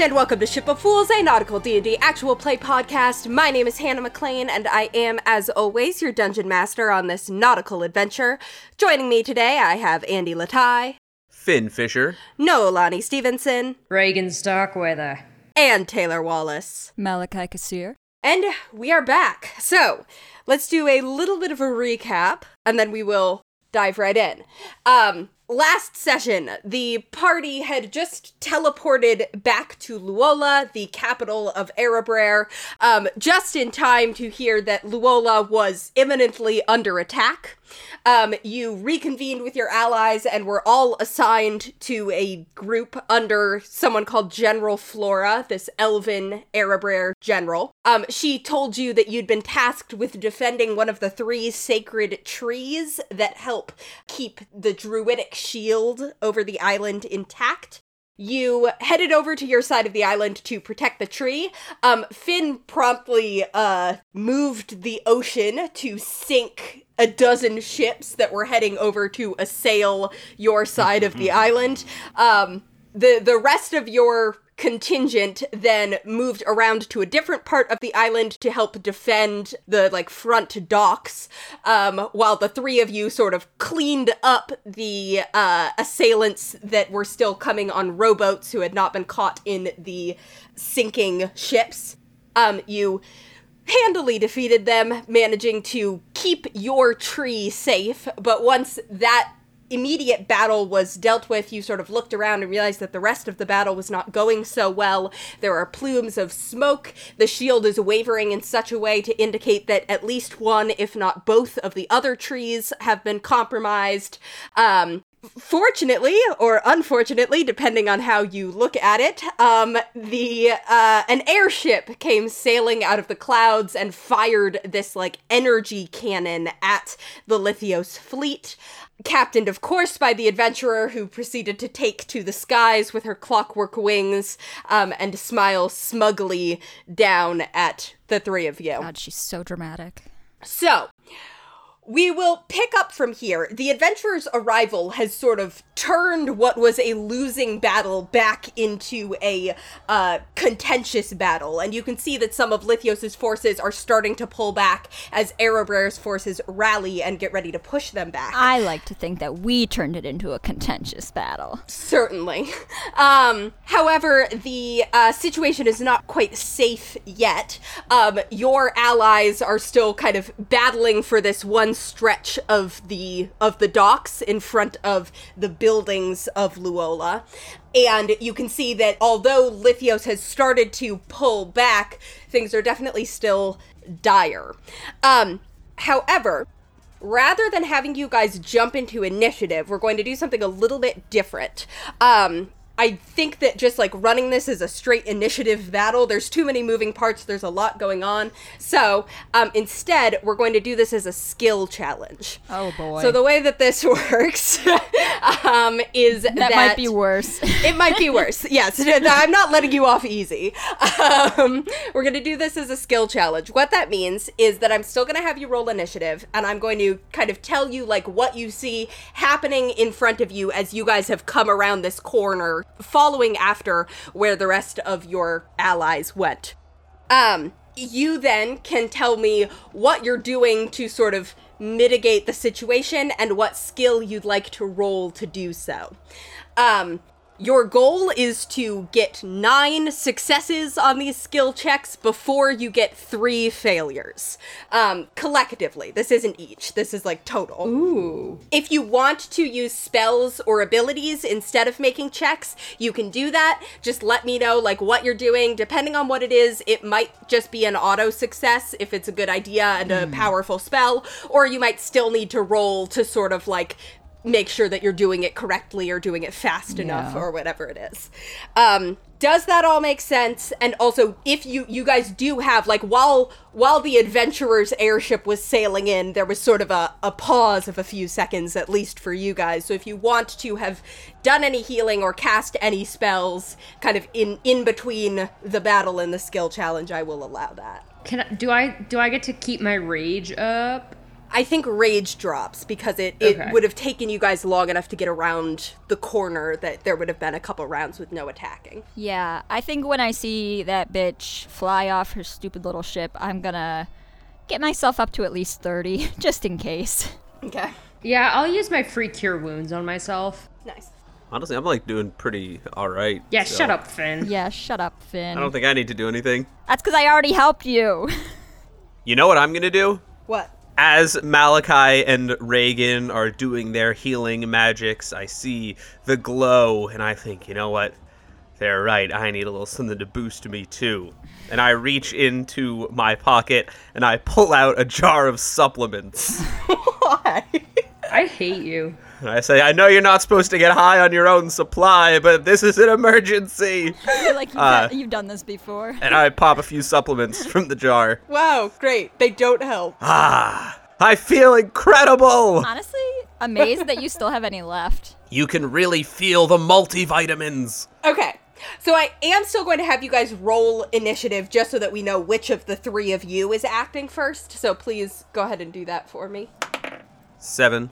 and welcome to Ship of Fools, a nautical D&D actual play podcast. My name is Hannah McLean, and I am, as always, your dungeon master on this nautical adventure. Joining me today, I have Andy Latai, Finn Fisher, Noelani Stevenson, Reagan Starkweather. and Taylor Wallace. Malachi Kassir. And we are back. So, let's do a little bit of a recap, and then we will dive right in. Um, last session, the party had just teleported back to Luola, the capital of Erebraer, um, just in time to hear that Luola was imminently under attack. Um, you reconvened with your allies and were all assigned to a group under someone called General Flora, this elven Erebraer general. Um, she told you that you'd been tasked with defending one of the three sacred trees that help keep the druidic shield over the island intact. You headed over to your side of the island to protect the tree. Um, Fin promptly uh, moved the ocean to sink a dozen ships that were heading over to assail your side of the island. Um, the the rest of your contingent then moved around to a different part of the island to help defend the like front docks um, while the three of you sort of cleaned up the uh, assailants that were still coming on rowboats who had not been caught in the sinking ships um, you handily defeated them, managing to keep your tree safe. But once that immediate battle was dealt with, you sort of looked around and realized that the rest of the battle was not going so well. There are plumes of smoke. The shield is wavering in such a way to indicate that at least one, if not both, of the other trees have been compromised. Um, fortunately or unfortunately depending on how you look at it um the uh an airship came sailing out of the clouds and fired this like energy cannon at the lithios fleet captained of course by the adventurer who proceeded to take to the skies with her clockwork wings um and smile smugly down at the three of you God, she's so dramatic. so, we will pick up from here. The adventurer's arrival has sort of turned what was a losing battle back into a uh, contentious battle, and you can see that some of Lithios's forces are starting to pull back as Erebraer's forces rally and get ready to push them back. I like to think that we turned it into a contentious battle. Certainly. Um, however, the uh, situation is not quite safe yet. Um, your allies are still kind of battling for this one stretch of the of the docks in front of the buildings of Luola. And you can see that although Lithios has started to pull back, things are definitely still dire. Um, however, rather than having you guys jump into initiative, we're going to do something a little bit different. Um, I think that just like running this as a straight initiative battle, there's too many moving parts, there's a lot going on. So um, instead, we're going to do this as a skill challenge. Oh boy. So the way that this works um, is that, that might be worse. it might be worse. Yes, I'm not letting you off easy. Um, we're going to do this as a skill challenge. What that means is that I'm still going to have you roll initiative, and I'm going to kind of tell you like what you see happening in front of you as you guys have come around this corner, following after where the rest of your allies went. Um, you then can tell me what you're doing to sort of mitigate the situation and what skill you'd like to roll to do so. Um, your goal is to get nine successes on these skill checks before you get three failures. Um, collectively, this isn't each. This is like total. Ooh. If you want to use spells or abilities instead of making checks, you can do that. Just let me know like what you're doing. Depending on what it is, it might just be an auto success if it's a good idea and a powerful spell, or you might still need to roll to sort of like make sure that you're doing it correctly or doing it fast enough or whatever it is. Um does that all make sense? And also, if you you guys do have like while while the adventurer's airship was sailing in, there was sort of a, a pause of a few seconds, at least for you guys. So if you want to have done any healing or cast any spells, kind of in in between the battle and the skill challenge, I will allow that. Can I, do I do I get to keep my rage up? I think rage drops because it, it Okay. would have taken you guys long enough to get around the corner that there would have been a couple rounds with no attacking. Yeah, I think when I see that bitch fly off her stupid little ship, I'm gonna get myself up to at least 30, just in case. Okay. Yeah, I'll use my free cure wounds on myself. Nice. Honestly, I'm like doing pretty all right. Yeah, so shut up, Fin. Yeah, shut up, Fin. I don't think I need to do anything. That's because I already helped you. You know what I'm gonna do? What? As Malachi and Regin are doing their healing magics, I see the glow, and I think, you know what? They're right. I need a little something to boost me too. And I reach into my pocket and I pull out a jar of supplements. Why? I hate you. And I say, I know you're not supposed to get high on your own supply, but this is an emergency. I feel like you've, Uh, done, you've done this before. And I pop a few supplements from the jar. wow, great. They don't help. Ah, I feel incredible. Honestly, amazed that you still have any left. You can really feel the multivitamins. Okay. So I am still going to have you guys roll initiative just so that we know which of the three of you is acting first. So please go ahead and do that for me. Seven.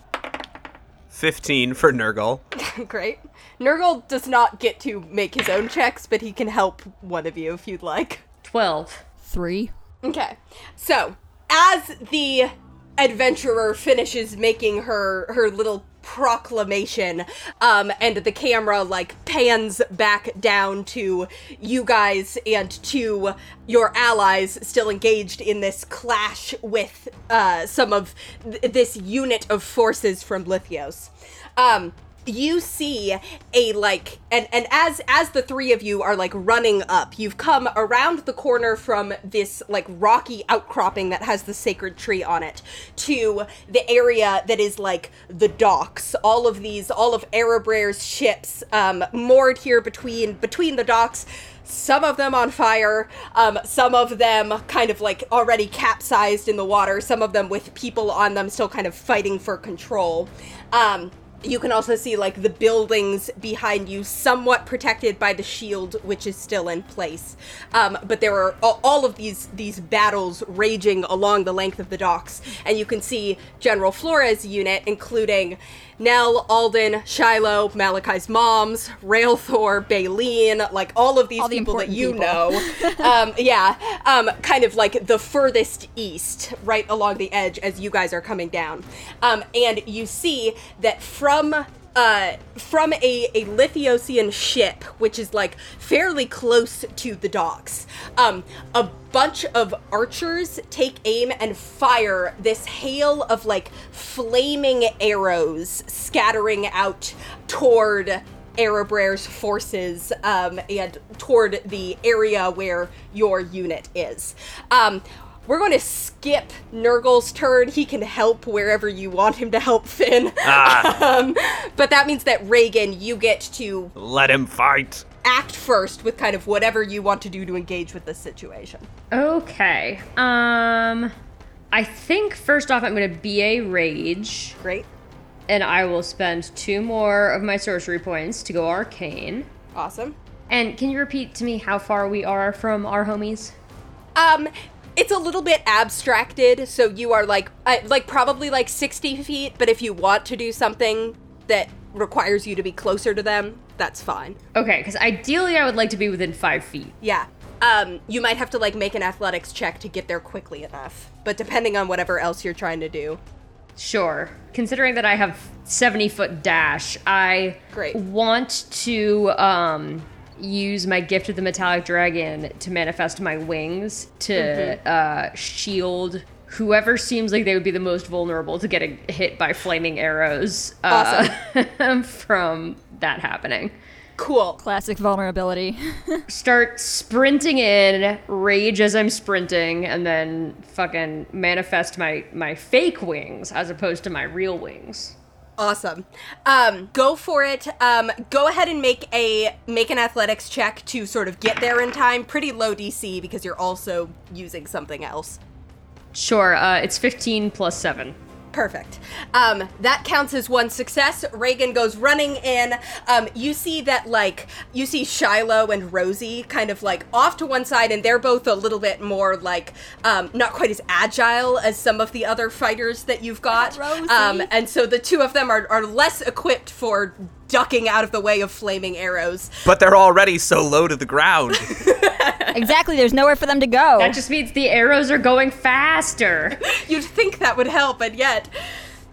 15 for Nurgle. Great. Nurgle does not get to make his own checks, but he can help one of you if you'd like. 12. Three. Okay. So, as the adventurer finishes making her her little proclamation um and the camera like pans back down to you guys and to your allies still engaged in this clash with uh some of th- this unit of forces from Lithios. Um you see a like and and as as the three of you are like running up you've come around the corner from this like rocky outcropping that has the sacred tree on it to the area that is like the docks all of these all of Erebraer's ships um moored here between between the docks some of them on fire, um, some of them kind of like already capsized in the water, some of them with people on them still kind of fighting for control. Um, you can also see like the buildings behind you somewhat protected by the shield which is still in place. Um, but there are all, of these these battles raging along the length of the docks. And you can see general Flora's unit including Nell, Alden, Shiloh, Malachi's moms, Railthor, Baleen, like all of these All the people that you people. know. um, yeah, um, kind of like the furthest east, right along the edge as you guys are coming down. Um, and you see that from uh, from a, a Lithiosian ship, which is like fairly close to the docks, um, a bunch of archers take aim and fire this hail of like flaming arrows scattering out toward Erebraer's forces um, and toward the area where your unit is. Um, we're going to skip Nurgle's turn. He can help wherever you want him to help Fin. um, but that means that Regin, you get to Let him fight. act first with kind of whatever you want to do to engage with this situation. Okay. Um I think first off I'm going to BA rage Great. and I will spend two more of my sorcery points to go arcane. Awesome. And can you repeat to me how far we are from our homies? Um, it's a little bit abstracted, so you are like, uh, like probably like sixty feet. But if you want to do something that requires you to be closer to them, that's fine. Okay, because ideally I would like to be within five feet. Yeah. Um, you might have to like make an athletics check to get there quickly enough, but depending on whatever else you're trying to do. Sure. Considering that I have 70 foot dash, I Great. want to um, use my gift of the metallic dragon to manifest my wings to Mm-hmm. uh, shield whoever seems like they would be the most vulnerable to getting hit by flaming arrows uh, from that happening. Cool. Classic vulnerability. Start sprinting in, rage as I'm sprinting, and then fucking manifest my my fake wings as opposed to my real wings. Awesome. Um, go for it. Um, go ahead and make a make an athletics check to sort of get there in time. Pretty low DC because you're also using something else. Sure, uh, it's 15 plus 7. Perfect. Um, that counts as one success. Regin goes running in. Um, you see that, like, you see Shiloh and Rosie kind of like off to one side, and they're both a little bit more like um, not quite as agile as some of the other fighters that you've got. Rosie. Um, and so the two of them are, are less equipped for ducking out of the way of flaming arrows. But they're already so low to the ground. Exactly, there's nowhere for them to go. That just means the arrows are going faster. You'd think that would help, and yet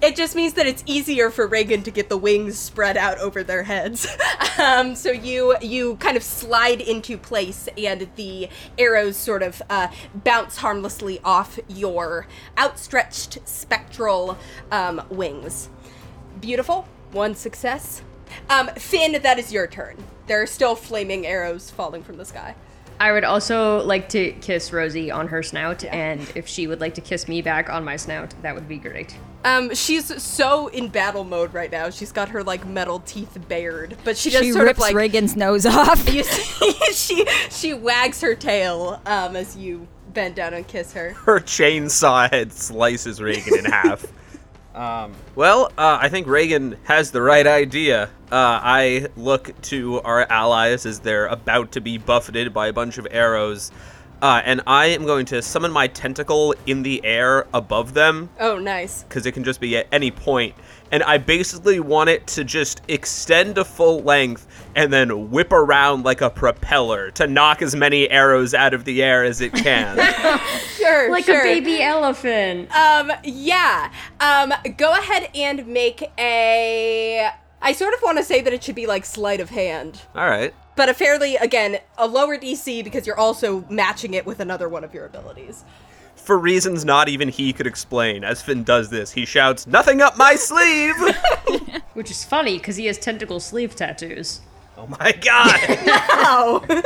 it just means that it's easier for Regin to get the wings spread out over their heads. um, so you you kind of slide into place, and the arrows sort of uh, bounce harmlessly off your outstretched spectral um, wings. Beautiful, one success. Um, Fin, that is your turn. There are still flaming arrows falling from the sky. I would also like to kiss Rosie on her snout, and if she would like to kiss me back on my snout, that would be great. Um, she's so in battle mode right now. She's got her like metal teeth bared, but she just she sort rips of like Regin's nose off. you see, she she wags her tail um as you bend down and kiss her. Her chainsaw head slices Regin in half. Um, well, uh, I think Regin has the right idea. Uh, I look to our allies as they're about to be buffeted by a bunch of arrows, uh, and I am going to summon my tentacle in the air above them Oh, nice. because it can just be at any point. And I basically want it to just extend to full length and then whip around like a propeller to knock as many arrows out of the air as it can. Sure, Like sure. a baby elephant. Um, yeah. Um, go ahead and make a. I sort of want to say that it should be like sleight of hand, All right. but a fairly again a lower DC because you're also matching it with another one of your abilities. For reasons not even he could explain, as Fin does this, he shouts, Nothing up my sleeve! Which is funny because he has tentacle sleeve tattoos. oh my god! Oh.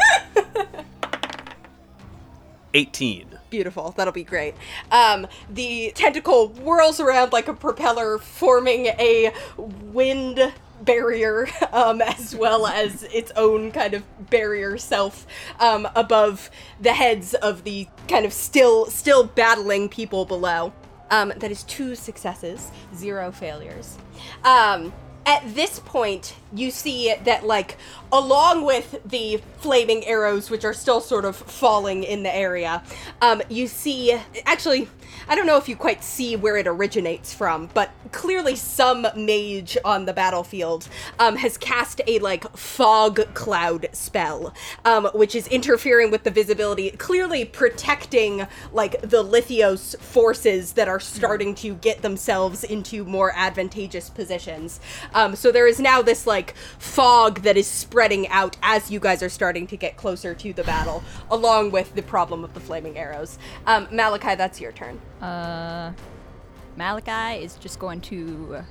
18. Beautiful. That'll be great. Um, the tentacle whirls around like a propeller, forming a wind barrier, um, as well as its own kind of barrier self um, above the heads of the kind of still still battling people below. Um, that is two successes, zero failures. Um, at this point, you see that, like, along with the flaming arrows, which are still sort of falling in the area, um, you see, actually, I don't know if you quite see where it originates from, but clearly some mage on the battlefield um, has cast a, like, fog cloud spell, um, which is interfering with the visibility, clearly protecting, like, the Lithios forces that are starting to get themselves into more advantageous positions. Um, so there is now this, like, fog that is spreading out as you guys are starting to get closer to the battle, along with the problem of the flaming arrows. Um, Malachi, that's your turn. Uh, Malachi is just going to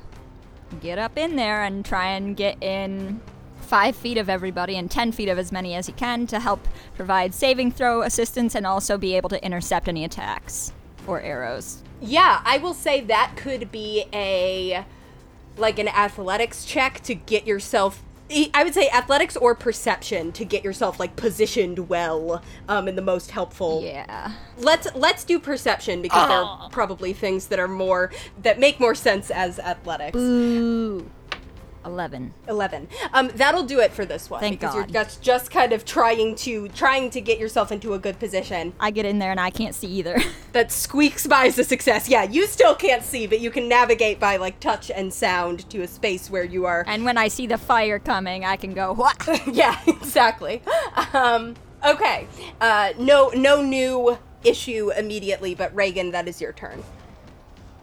get up in there and try and get in five feet of everybody and ten feet of as many as he can to help provide saving throw assistance and also be able to intercept any attacks or arrows. Yeah, I will say that could be a like an athletics check to get yourself I would say athletics or perception to get yourself like positioned well um in the most helpful. Yeah. Let's let's do perception because there are probably things that are more that make more sense as athletics. Ooh. 11. 11 um that'll do it for this one Thank because God. you're just just kind of trying to trying to get yourself into a good position I get in there and I can't see either. that squeaks by as a success yeah you still can't see but you can navigate by like touch and sound to a space where you are and when I see the fire coming, I can go, what? yeah exactly um okay uh no no new issue immediately but Regin that is your turn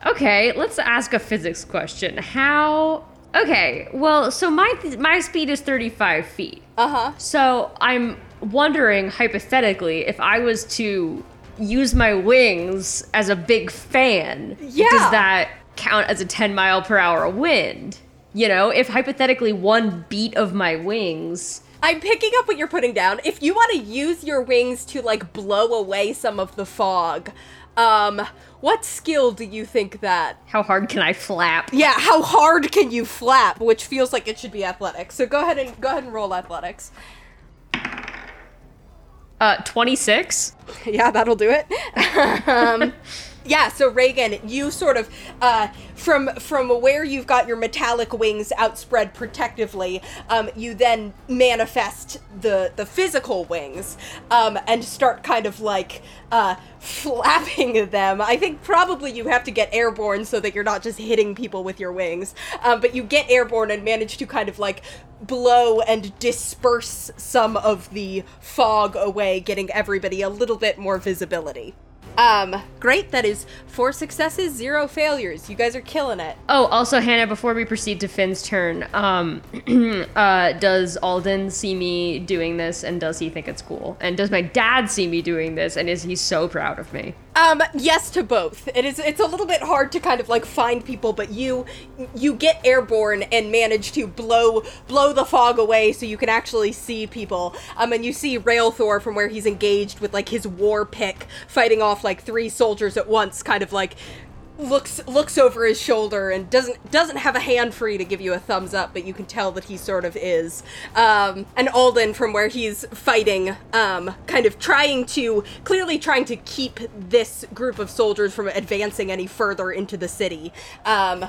Okay, let's ask a physics question. How? Okay, well, so my my speed is 35 feet. uh-huh So I'm wondering hypothetically if I was to use my wings as a big fan, Yeah. does that count as a 10 mile per hour wind? You know, if hypothetically one beat of my wings I'm picking up what you're putting down. If you want to use your wings to like blow away some of the fog, um, what skill do you think that? How hard can I flap? Yeah, how hard can you flap? Which feels like it should be athletics. So go ahead and go ahead and roll athletics. Uh, 26? Yeah, that'll do it. um, yeah so Regin you sort of uh, from from where you've got your metallic wings outspread protectively um, you then manifest the the physical wings um, and start kind of like uh, flapping them. I think probably you have to get airborne so that you're not just hitting people with your wings. Um, but you get airborne and manage to kind of like blow and disperse some of the fog away getting everybody a little bit more visibility um, great. That is four successes, zero failures. You guys are killing it. Oh, also, Hannah, before we proceed to Fin's turn, um, uh, does Alden see me doing this and does he think it's cool? And does my dad see me doing this and is he so proud of me? Um, yes to both. It is. It's a little bit hard to kind of like find people, but you you get airborne and manage to blow blow the fog away so you can actually see people. Um, and you see Railthor from where he's engaged with like his war pick, fighting off like three soldiers at once, kind of like looks looks over his shoulder and doesn't doesn't have a hand free to give you a thumbs up, but you can tell that he sort of is. Um, and Alden from where he's fighting, um, kind of trying to clearly trying to keep this group of soldiers from advancing any further into the city. Um,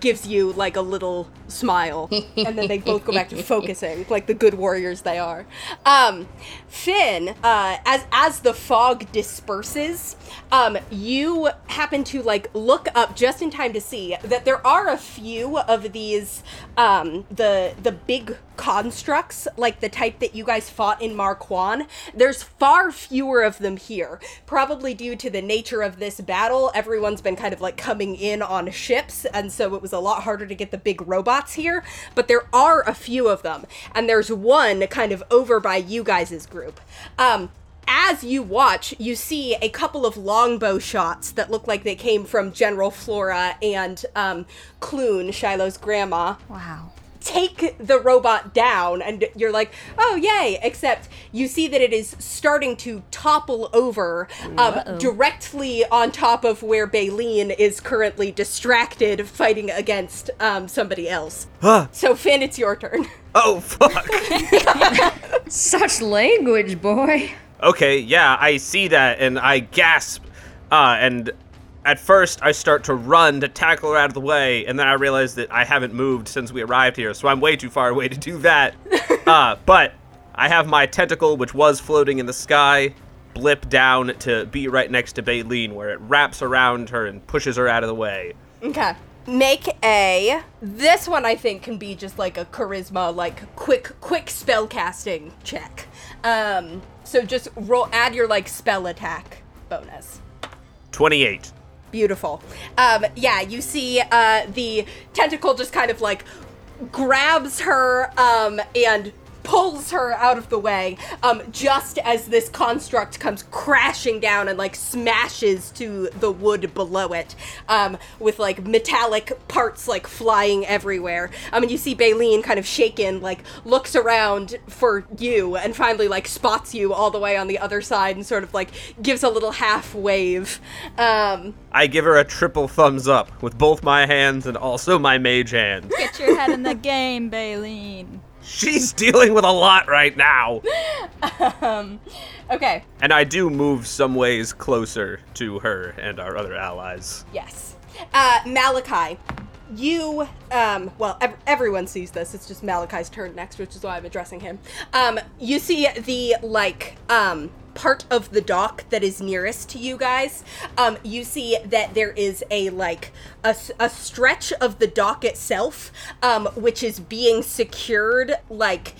gives you like a little smile and then they both go back to focusing like the good warriors they are. Um Fin uh as as the fog disperses um you happen to like look up just in time to see that there are a few of these um the the big constructs like the type that you guys fought in Marquand there's far fewer of them here. Probably due to the nature of this battle everyone's been kind of like coming in on ships and so it was a lot harder to get the big robots here but there are a few of them and there's one kind of over by you guys' group. Um as you watch, you see a couple of longbow shots that look like they came from General Flora and um, Clune, Shiloh's grandma. Wow. Take the robot down and you're like oh yay except you see that it is starting to topple over um, directly on top of where Baleen is currently distracted fighting against um, somebody else Huh. so Fin it's your turn Oh, fuck. Such language, boy. okay, yeah, I see that and I gasp. Uh, and at first I start to run to tackle her out of the way, and then I realize that I haven't moved since we arrived here, so I'm way too far away to do that. uh, but I have my tentacle, which was floating in the sky, blip down to be right next to Baleen, where it wraps around her and pushes her out of the way. Okay. Make a. This one I think can be just like a charisma, like quick, quick spell casting check. Um. So just roll. Add your like spell attack bonus. 28. Beautiful. Um. Yeah. You see. Uh. The tentacle just kind of like grabs her. Um. And pulls her out of the way um, just as this construct comes crashing down and like smashes to the wood below it um, with like metallic parts like flying everywhere um, mean, you see Baleen kind of shaken like looks around for you and finally like spots you all the way on the other side and sort of like gives a little half wave um, I give her a triple thumbs up with both my hands and also my mage hand. Get your head in the game, Baleen. She's dealing with a lot right now. okay And I do move some ways closer to her and our other allies. Yes. Uh, Malachi, you, um, well, ev- everyone sees this. It's just Malachi's turn next, which is why I'm addressing him. Um, you see the, like, um, part of the dock that is nearest to you guys. Um, you see that there is a, like, a stretch of the dock itself, um, which is being secured, like,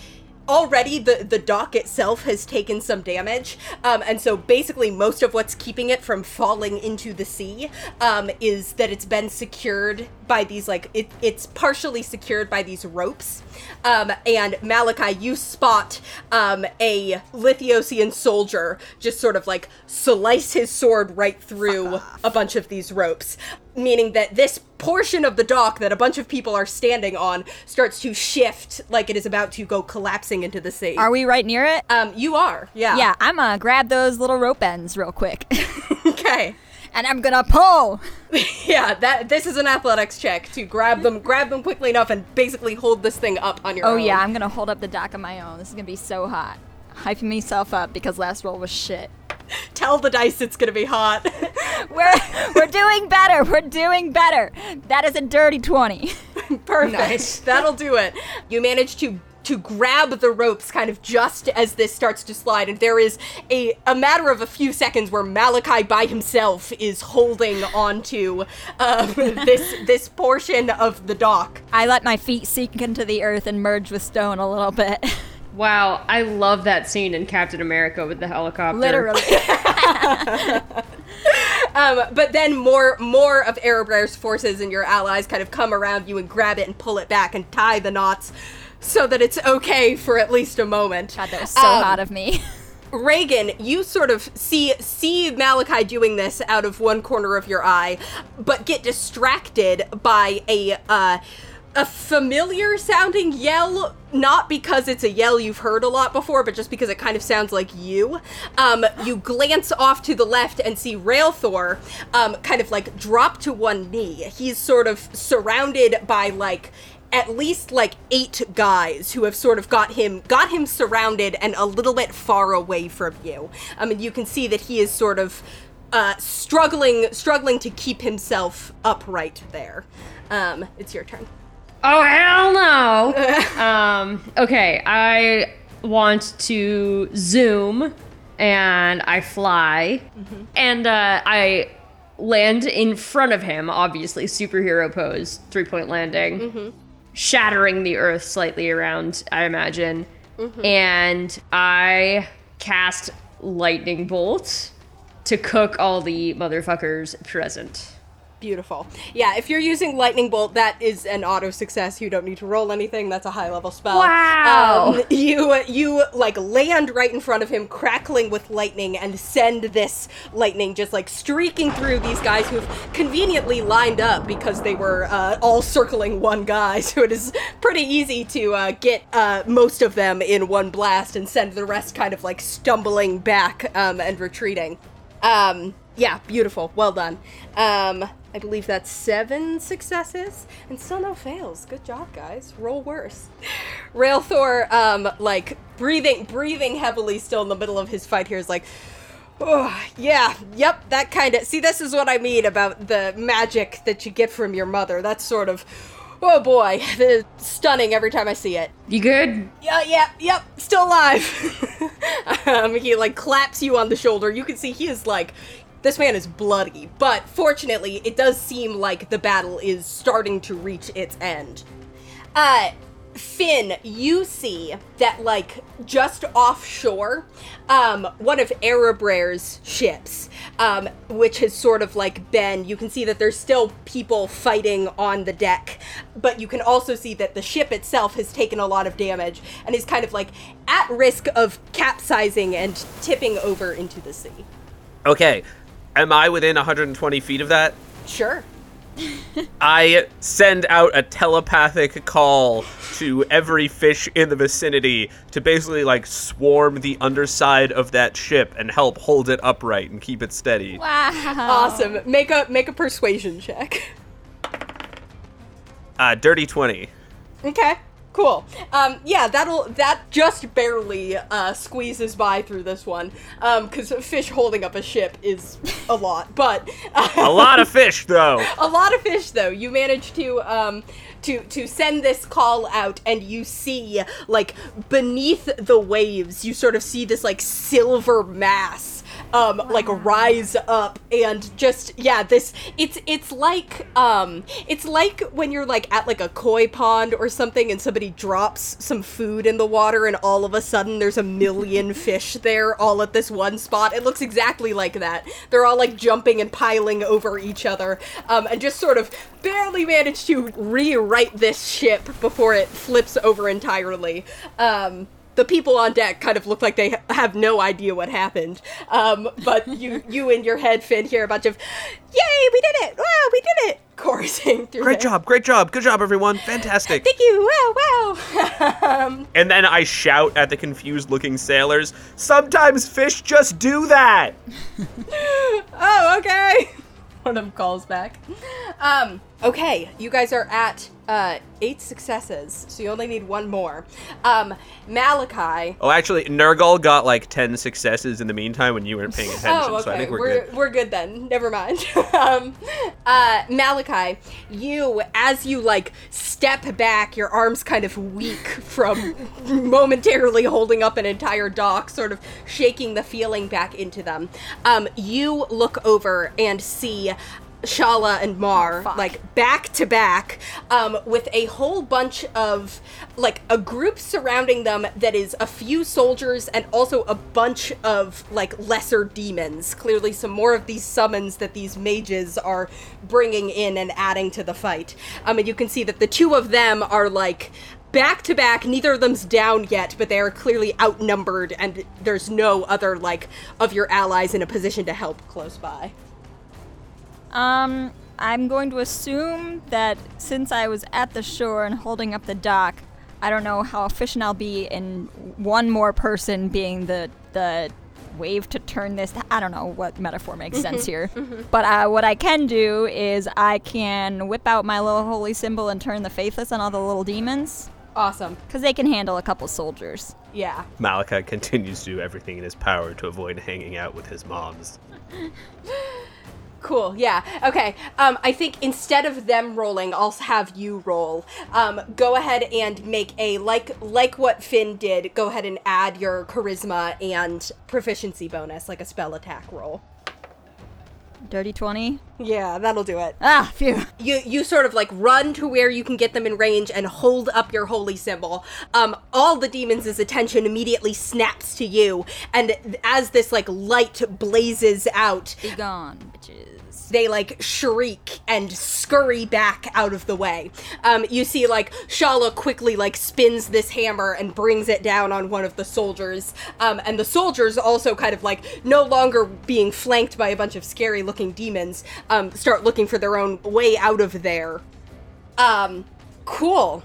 already the the dock itself has taken some damage um, and so basically most of what's keeping it from falling into the sea um, is that it's been secured by these like it, it's partially secured by these ropes um, and malachi you spot um, a lithiosian soldier just sort of like slice his sword right through a bunch of these ropes meaning that this portion of the dock that a bunch of people are standing on starts to shift like it is about to go collapsing into the sea. Are we right near it? um, you are, yeah. Yeah, I'm gonna grab those little rope ends real quick. Okay. and I'm gonna pull. Yeah, that this is an athletics check to grab them, grab them quickly enough, and basically hold this thing up on your own. Oh own. yeah, I'm gonna hold up the dock on my own. This is gonna be so hot. Hyping myself up because last roll was shit. Tell the dice it's gonna be hot. We're we're doing better. We're doing better. That is a dirty twenty. Perfect. Nice. That'll do it. You manage to to grab the ropes kind of just as this starts to slide and there is a a matter of a few seconds where Malachi by himself is holding onto um, this this portion of the dock. I let my feet sink into the earth and merge with stone a little bit. Wow, I love that scene in Captain America with the helicopter. Literally. Um, but then more more of Erebraer's forces and your allies kind of come around you and grab it and pull it back and tie the knots so that it's okay for at least a moment. God, that was so Um, hot of me. Regin, you sort of see see Malachi doing this out of one corner of your eye, but get distracted by a uh, a familiar sounding yell. Not because it's a yell you've heard a lot before, but just because it kind of sounds like you. Um, you glance off to the left and see Railthor um, kind of like drop to one knee. He's sort of surrounded by like at least like eight guys who have sort of got him got him surrounded and a little bit far away from you. I mean, you can see that he is sort of uh, struggling struggling to keep himself upright there. Um, it's your turn. Oh hell no! um, okay, I want to zoom, and I fly, and uh, I land in front of him. Obviously, superhero pose, three point landing, shattering the earth slightly around. I imagine, and I cast lightning bolt to cook all the motherfuckers present. Beautiful. Yeah, if you're using lightning bolt, that is an auto success. You don't need to roll anything. That's a high level spell. Wow. Um, you you like land right in front of him, crackling with lightning, and send this lightning just like streaking through these guys who've conveniently lined up because they were uh, all circling one guy. So it is pretty easy to uh, get uh, most of them in one blast and send the rest kind of like stumbling back um, and retreating. Um, yeah, beautiful. Well done. Um, I believe that's seven successes and still no fails. Good job, guys. Roll worse. Railthor, um, like breathing, breathing heavily, still in the middle of his fight here, is like, oh yeah, yep, that kind of. See, this is what I mean about the magic that you get from your mother. That's sort of. Oh boy, it's stunning every time I see it. You good? Yeah, yeah, yep, still alive. um, he like claps you on the shoulder. You can see he is like, this man is bloody, but fortunately, it does seem like the battle is starting to reach its end. Uh, Fin, you see that like just offshore, um, one of Erebraer's ships, um, which has sort of like been. You can see that there's still people fighting on the deck, but you can also see that the ship itself has taken a lot of damage and is kind of like at risk of capsizing and tipping over into the sea. Okay, am I within 120 feet of that? Sure. I send out a telepathic call to every fish in the vicinity to basically like swarm the underside of that ship and help hold it upright and keep it steady. Wow. Awesome. Make a make a persuasion check. Uh, dirty 20. Okay. Cool. Um, yeah, that'll that just barely uh, squeezes by through this one. Um, because fish holding up a ship is a lot, but A lot of fish, though. a lot of fish though. You manage to um to to send this call out, and you see like beneath the waves, you sort of see this like silver mass um like rise up and just yeah this it's it's like um it's like when you're like at like a koi pond or something and somebody drops some food in the water and all of a sudden there's a million fish there all at this one spot. It looks exactly like that. They're all like jumping and piling over each other um and just sort of barely manage to rewrite this ship before it flips over entirely. Um the people on deck kind of look like they have no idea what happened. Um, but you, you in your head, Fin, hear a bunch of, "Yay, we did it! Wow, we did it!" chorusing through. Great there. job, great job, good job, everyone. Fantastic. Thank you! Wow, wow. um, And then I shout at the confused looking sailors, sometimes fish just do that. oh, okay. One of them calls back. Um, Okay, you guys are at uh, eight successes, so you only need one more. Um, Malachi. Oh, actually, Nurgle got like 10 successes in the meantime when you weren't paying attention, Oh, okay. so I think we're, we're good. we're good then. Never mind. um, uh, Malachi, you as you like step back, your arms kind of weak from momentarily holding up an entire dock, sort of shaking the feeling back into them. Um, you look over and see. Shala and Mar, fuck. like back to back, um, with a whole bunch of, like, a group surrounding them that is a few soldiers and also a bunch of, like, lesser demons. Clearly, some more of these summons that these mages are bringing in and adding to the fight. Um, and you can see that the two of them are, like, back to back. Neither of them's down yet, but they are clearly outnumbered, and there's no other, like, of your allies in a position to help close by. Um, I'm going to assume that since I was at the shore and holding up the dock, I don't know how efficient I'll be in one more person being the the wave to turn this. I don't know what metaphor makes sense here, but uh, what I can do is I can whip out my little holy symbol and turn the faithless on all the little demons Awesome. because they can handle a couple soldiers. Yeah. Malachi continues to do everything in his power to avoid hanging out with his moms. Cool. Yeah. Okay. Um, I think instead of them rolling, I'll have you roll. Um, go ahead and make a like like what Fin did. Go ahead and add your charisma and proficiency bonus, like a spell attack roll. Dirty 20. Yeah, that'll do it. Ah, phew. You you sort of like run to where you can get them in range and hold up your holy symbol. Um, all the demons' attention immediately snaps to you, and as this like light blazes out, Be gone, bitches. They like shriek and scurry back out of the way. Um, you see, like Shala quickly like spins this hammer and brings it down on one of the soldiers, um, and the soldiers also kind of like no longer being flanked by a bunch of scary looking demons, um, start looking for their own way out of there. Um, cool.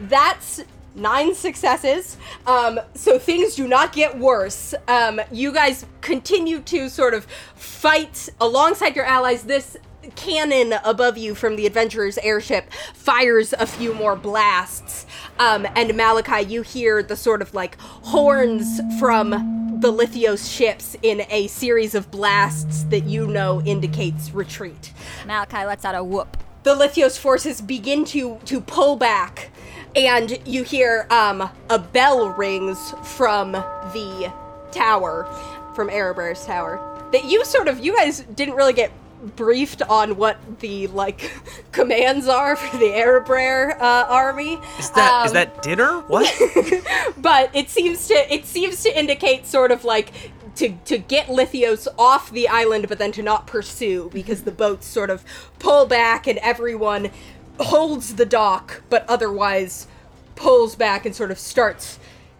That's nine successes. Um, so things do not get worse. Um, you guys continue to sort of fight alongside your allies. This cannon above you from the adventurer's airship fires a few more blasts. Um, and Malachi, you hear the sort of like horns from the Lithios ships in a series of blasts that you know indicates retreat Malachi lets out a whoop. the Lithios forces begin to to pull back, and you hear um, a bell rings from the tower, from Erebraer's tower. That you sort of you guys didn't really get briefed on what the like commands are for the Erebraer uh, army. Is that is Um, that dinner? What? but it seems to it seems to indicate sort of like to to get Lithios off the island, but then to not pursue because the boats sort of pull back and everyone holds the dock, but otherwise pulls back and sort of starts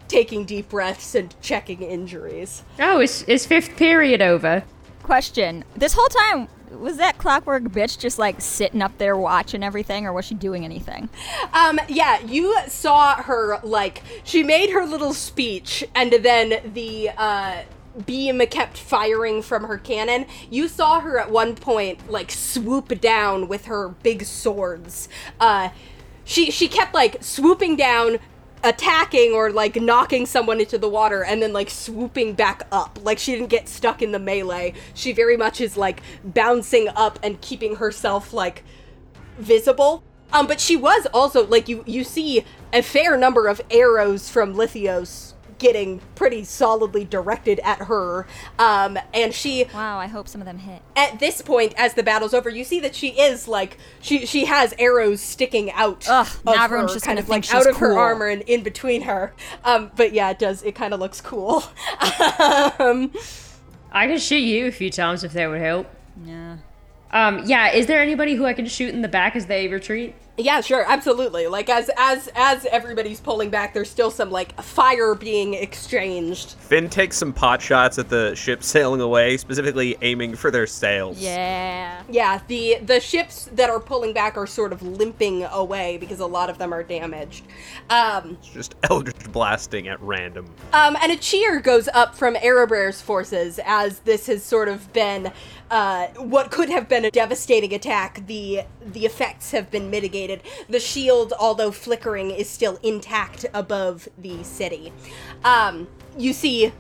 taking deep breaths and checking injuries. Oh, is is fifth period over? Question. This whole time, was that clockwork bitch just like sitting up there watching everything, or was she doing anything? Um, yeah, you saw her like she made her little speech, and then the uh, beam kept firing from her cannon. You saw her at one point like swoop down with her big swords. Uh, she she kept like swooping down. Attacking or like knocking someone into the water and then like swooping back up. Like she didn't get stuck in the melee. She very much is like bouncing up and keeping herself like visible. Um, but she was also like you you see a fair number of arrows from Lithios getting pretty solidly directed at her. Um, and she Wow, I hope some of them hit. at this point, as the battle's over, you see that she is like she she has arrows sticking out Ugh, of now everyone's her, just kind of like out she's of her armor and in between her. Um, but yeah, it does. It kind of looks cool. um, I can shoot you a few times if that would help. Yeah. Um, yeah, is there anybody who I can shoot in the back as they retreat? Yeah, sure, absolutely. Like as as as everybody's pulling back, there's still some like fire being exchanged. Fin takes some pot shots at the ship sailing away, specifically aiming for their sails. Yeah. Yeah, the the ships that are pulling back are sort of limping away because a lot of them are damaged. Um, Just eldritch blasting at random. um, and a cheer goes up from Erebraer's forces as this has sort of been uh, what could have been a devastating attack. The the effects have been mitigated. The shield, although flickering, is still intact above the city. Um, you see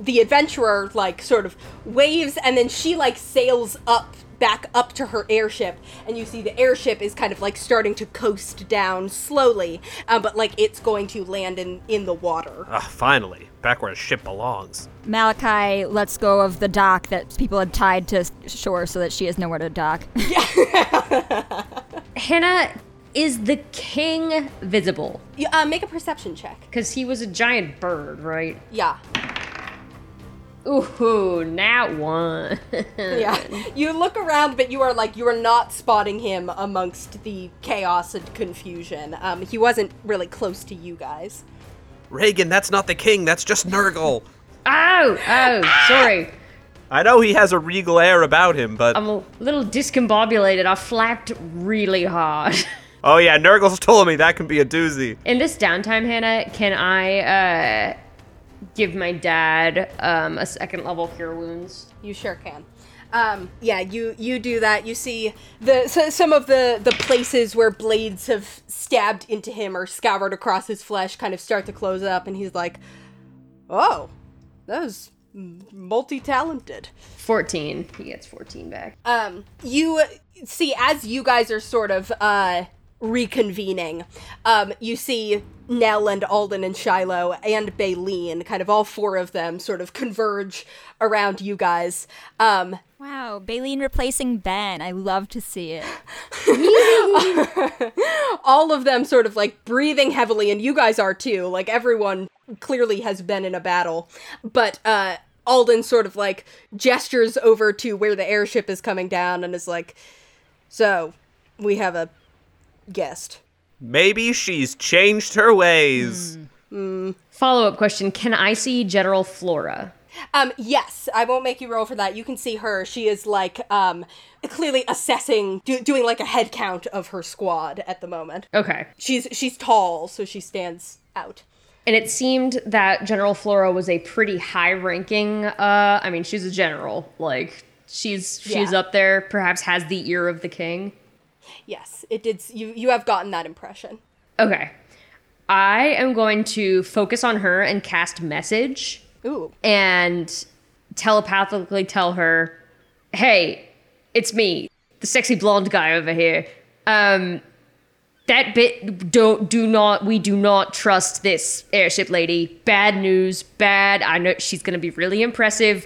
the adventurer like sort of waves and then she like sails up back up to her airship and you see the airship is kind of like starting to coast down slowly um, but like it's going to land in in the water Ah, finally, back where a ship belongs. Malachi lets go of the dock that people had tied to shore so that she has nowhere to dock. Yeah. Hannah, is the king visible? You- uh, make a perception check Because he was a giant bird, right? yeah Ooh, nat one. yeah you look around but you are like you are not spotting him amongst the chaos and confusion um, he wasn't really close to you guys Regin, that's not the king, that's just Nurgle. oh, oh, sorry. I know he has a regal air about him, but. I'm a little discombobulated. I flapped really hard. oh yeah, Nurgle's told me that can be a doozy. In this downtime, Hannah, can I uh, give my dad um, a second level cure wounds? You sure can. Um, yeah, you you do that. You see the so, some of the the places where blades have stabbed into him or scoured across his flesh kind of start to close up, and he's like, "Oh, that was multi talented." 14. He gets 14 back. um you see as you guys are sort of uh reconvening um you see Nell and Alden and Shiloh and Baleen kind of all four of them sort of converge around you guys um wow, Baleen replacing Ben. I love to see it. all of them sort of like breathing heavily and you guys are too like everyone clearly has been in a battle but uh Alden sort of like gestures over to where the airship is coming down and is like so we have a guest Maybe she's changed her ways. Follow up question Can I see General Flora? Um, yes, I won't make you roll for that. You can see her. She is like um clearly assessing, do, doing like a head count of her squad at the moment. Okay. She's she's tall, so she stands out. And it seemed that General Flora was a pretty high ranking uh I mean she's a general. Like she's she's Yeah. up there, perhaps has the ear of the king. Yes, it did. You you have gotten that impression. Okay. I am going to focus on her and cast message Ooh. and telepathically tell her, "Hey, it's me, the sexy blonde guy over here. Um, that bit don't do not we do not trust this airship lady. Bad news. Bad. I know she's gonna be really impressive.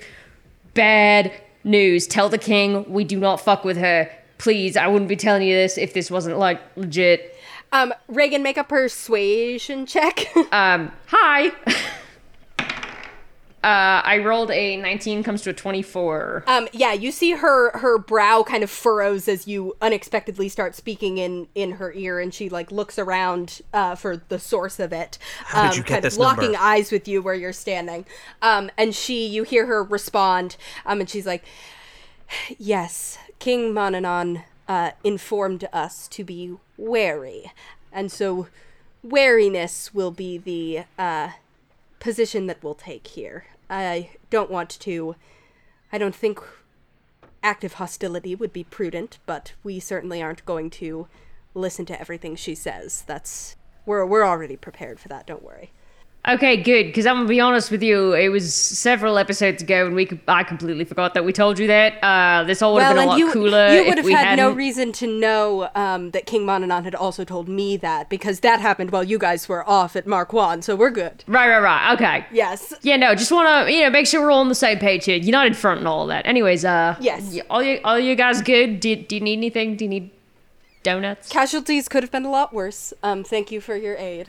Bad news. Tell the king we do not fuck with her. Please, I wouldn't be telling you this if this wasn't like legit. Um, Regin, make a persuasion check. Um, hi. Uh, I rolled a 19, comes to a 24. um, yeah, you see her her brow kind of furrows as you unexpectedly start speaking in in her ear, and she like looks around uh, for the source of it. How um, did you get kind this of locking number? eyes with you where you're standing. Um, and she, you hear her respond, um, and she's like, "Yes, King Mananon uh, informed us to be wary, and so wariness will be the uh, position that we'll take here. I don't want to. I don't think active hostility would be prudent, but we certainly aren't going to listen to everything she says. That's we're we're already prepared for that. Don't worry. Okay, good, because I'm gonna be honest with you, it was several episodes ago and we could, I completely forgot that we told you that. Uh, this all would have well, been a lot you cooler you would if have we had no hadn't- reason to know um, that King Mononon had also told me that because that happened while you guys were off at Mark One, so we're good. Right, right, right, okay. Yes. Yeah, no, just want to, you know, make sure we're all on the same page here. United front and all that. Anyways, uh, Yes. all you, all you guys good? Do, do you need anything? Do you need donuts? Casualties could have been a lot worse. Um, thank you for your aid.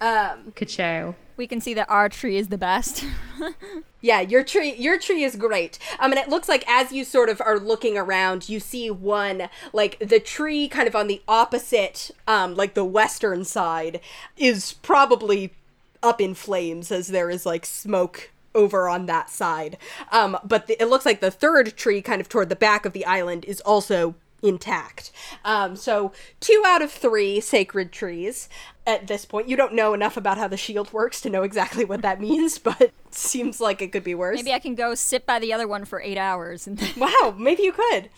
Um, Ka-chow. We can see that our tree is the best. Yeah, your tree your tree is great. Um and it looks like as you sort of are looking around, you see one like the tree kind of on the opposite um like the western side is probably up in flames as there is like smoke over on that side. Um but the, it looks like the third tree kind of toward the back of the island is also intact. Um, so two out of three sacred trees at this point. You don't know enough about how the shield works to know exactly what that means, but seems like it could be worse. Maybe I can go sit by the other one for eight hours and. Wow, maybe you could.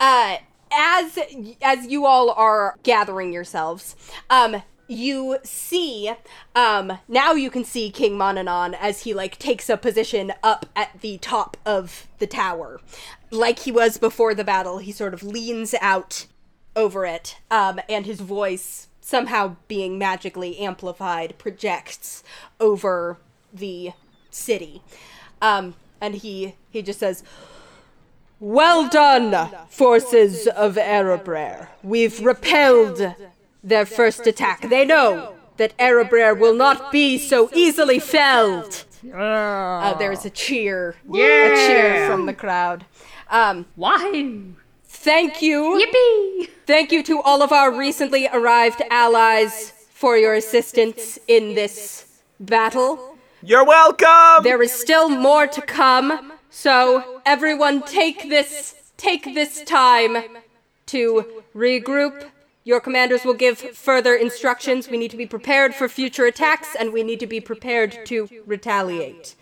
Uh, as as you all are gathering yourselves, um, you see, um, now you can see King Monanon as he like takes a position up at the top of the tower, like he was before the battle. He sort of leans out over it, um, and his voice somehow being magically amplified projects over the city. Um, and he he just says, "Well done, forces of Erebrer. We've repelled their first attack. They know that Erebrer will not be so easily felled." Uh, there's a cheer, a cheer from the crowd. Um, Wahoo! thank you. Yippee! Thank you to all of our recently arrived allies for your assistance in this battle. You're welcome. There is still more to come, so everyone take this take this time to regroup. Your commanders will give further instructions. We need to be prepared for future attacks and we need to be prepared to retaliate.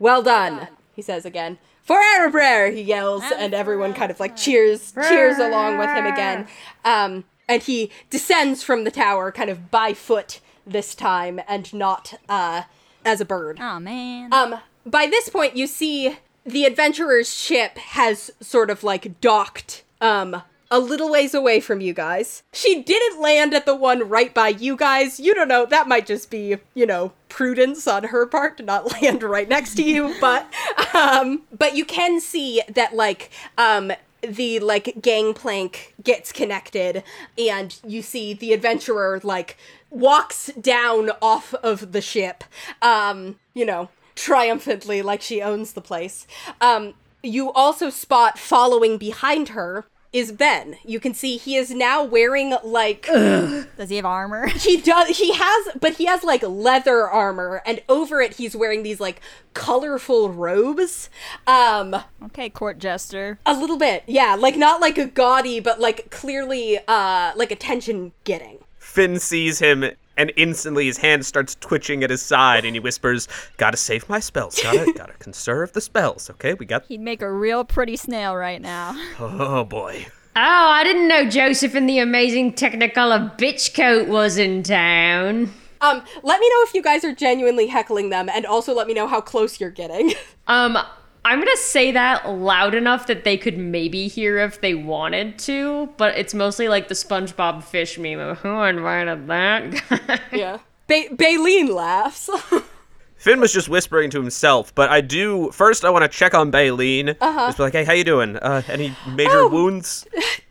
Well done, he says again. For Erebrer, he yells, and everyone kind of like cheers cheers along with him again. Um, and he descends from the tower, kind of by foot this time, and not uh, as a bird. Oh man. Um, by this point, you see the adventurer's ship has sort of like docked um a little ways away from you guys. She didn't land at the one right by you guys. You don't know, that might just be, you know, prudence on her part to not land right next to you, but um but you can see that like um the like gangplank gets connected and you see the adventurer like walks down off of the ship um you know triumphantly like she owns the place um you also spot following behind her is Ben. You can see he is now wearing like Does he have armor? he does he has but he has like leather armor and over it he's wearing these like colorful robes. Um okay, court jester. a little bit. Yeah, like not like a gaudy but like clearly uh like attention getting. Fin sees him and instantly his hand starts twitching at his side and he whispers, Gotta save my spells. Gotta gotta conserve the spells. Okay, we got He'd make a real pretty snail right now. Oh boy. Oh, I didn't know Joseph in the amazing Technicolor bitch coat was in town. Um let me know if you guys are genuinely heckling them and also let me know how close you're getting. Um, I'm gonna say that loud enough that they could maybe hear if they wanted to, but it's mostly like the SpongeBob fish meme of who invited that guy. yeah. Ba- Baleen laughs. Fin was just whispering to himself, but I do first I want to check on Baleen. Uh-huh. Just be like, hey, how you doing? Uh, any major Oh. wounds?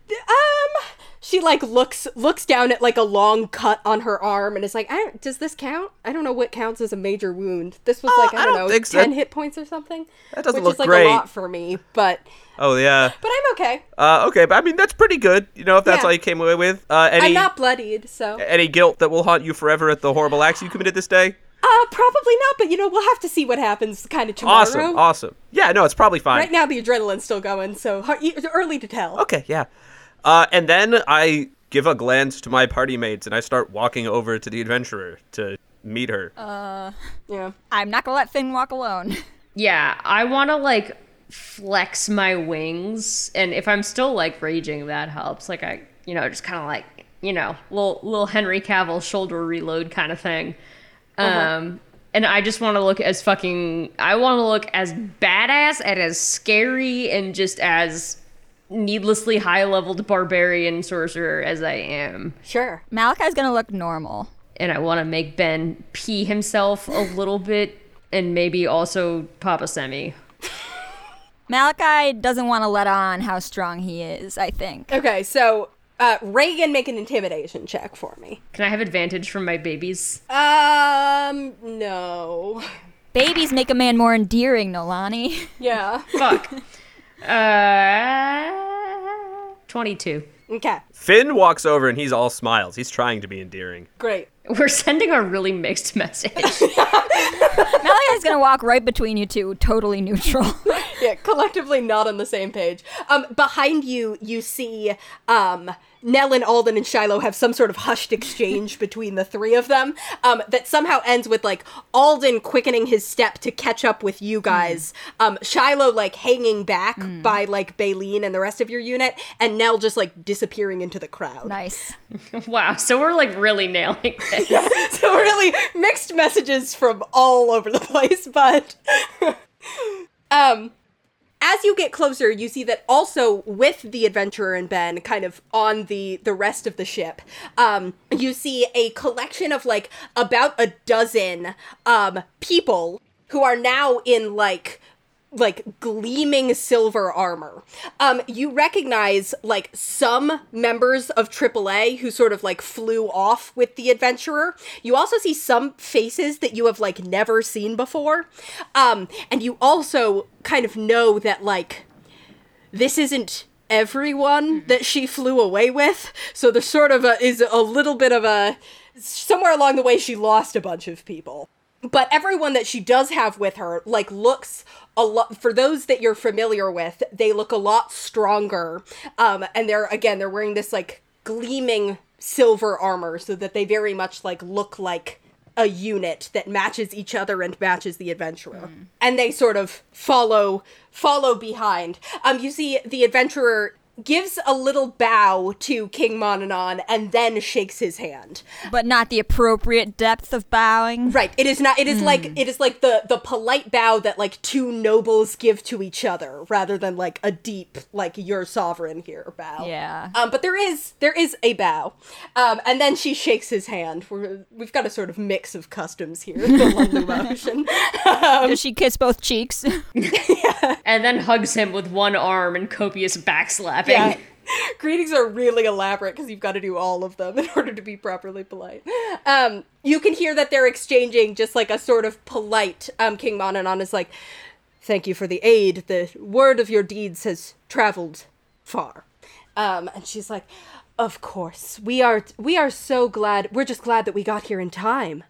she like looks looks down at like a long cut on her arm and is like, I don't, "Does this count? I don't know what counts as a major wound. This was like I, I don't, don't know, think so. ten hit points or something. That doesn't which look is like great. a lot for me, but Oh yeah. but I'm okay. Uh, okay, but I mean that's pretty good. You know, if that's Yeah. all you came away with. Uh, any I'm not bloodied, so any guilt that will haunt you forever at the horrible acts you committed this day? uh probably not. But you know, we'll have to see what happens kind of tomorrow. Awesome, awesome. Yeah, no, it's probably fine. Right now, the adrenaline's still going, so early to tell. Okay, yeah. Uh, and then I give a glance to my party mates and I start walking over to the adventurer to meet her. Yeah. I'm not gonna let Fin walk alone. yeah, I wanna like flex my wings, and if I'm still like raging, that helps. Like I, you know, just kind of like you know, little little Henry Cavill shoulder reload kind of thing. Um, and I just want to look as fucking. I want to look as badass and as scary and just as needlessly high leveled barbarian sorcerer as I am. Sure. Malachi's gonna look normal. And I want to make Ben pee himself a little bit and maybe also Papa Semi. Malachi doesn't want to let on how strong he is, I think. Okay, so Uh, Regin, make an intimidation check for me. Can I have advantage from my babies? Um, no. Babies make a man more endearing, Nolani. Yeah. Fuck. uh, 22. Okay. Fin walks over and he's all smiles. He's trying to be endearing. Great. We're sending a really mixed message. Malachi's gonna walk right between you two, totally neutral. Yeah, collectively not on the same page. Um, behind you, you see um, Nell and Alden and Shiloh have some sort of hushed exchange between the three of them um, that somehow ends with like Alden quickening his step to catch up with you guys. Um, Shiloh like hanging back by like Baleen and the rest of your unit, and Nell just like disappearing into the crowd. nice. wow, so we're like really nailing this. so really mixed messages from all over the place but um as you get closer you see that also with the adventurer and ben kind of on the the rest of the ship um you see a collection of like about a dozen um people who are now in like like gleaming silver armor. Um, you recognize like some members of AAA who sort of like flew off with the adventurer. You also see some faces that you have like never seen before. Um, and you also kind of know that like this isn't everyone that she flew away with. So there's sort of a is a little bit of a somewhere along the way she lost a bunch of people but everyone that she does have with her like looks a lot for those that you're familiar with they look a lot stronger. Um and they're again they're wearing this like gleaming silver armor so that they very much like look like a unit that matches each other and matches the adventurer. And they sort of follow follow behind. Um you see the adventurer gives a little bow to king mononon and then shakes his hand But not the appropriate depth of bowing. Right. It is not. It is like it is like the the polite bow that like two nobles give to each other, rather than like a deep like your sovereign here bow. Yeah. Um, but there is there is a bow, um, and then she shakes his hand. We're, we've got a sort of mix of customs here the London motion. Does she kiss both cheeks? yeah. and then hugs him with one arm and copious backslapping. Yeah. Greetings are really elaborate because you've got to do all of them in order to be properly polite. Um, you can hear that they're exchanging just like a sort of polite. Um, King Mononon is like, "Thank you for the aid. The word of your deeds has traveled far." Um, and she's like, "Of course, we are. We are so glad. We're just glad that we got here in time."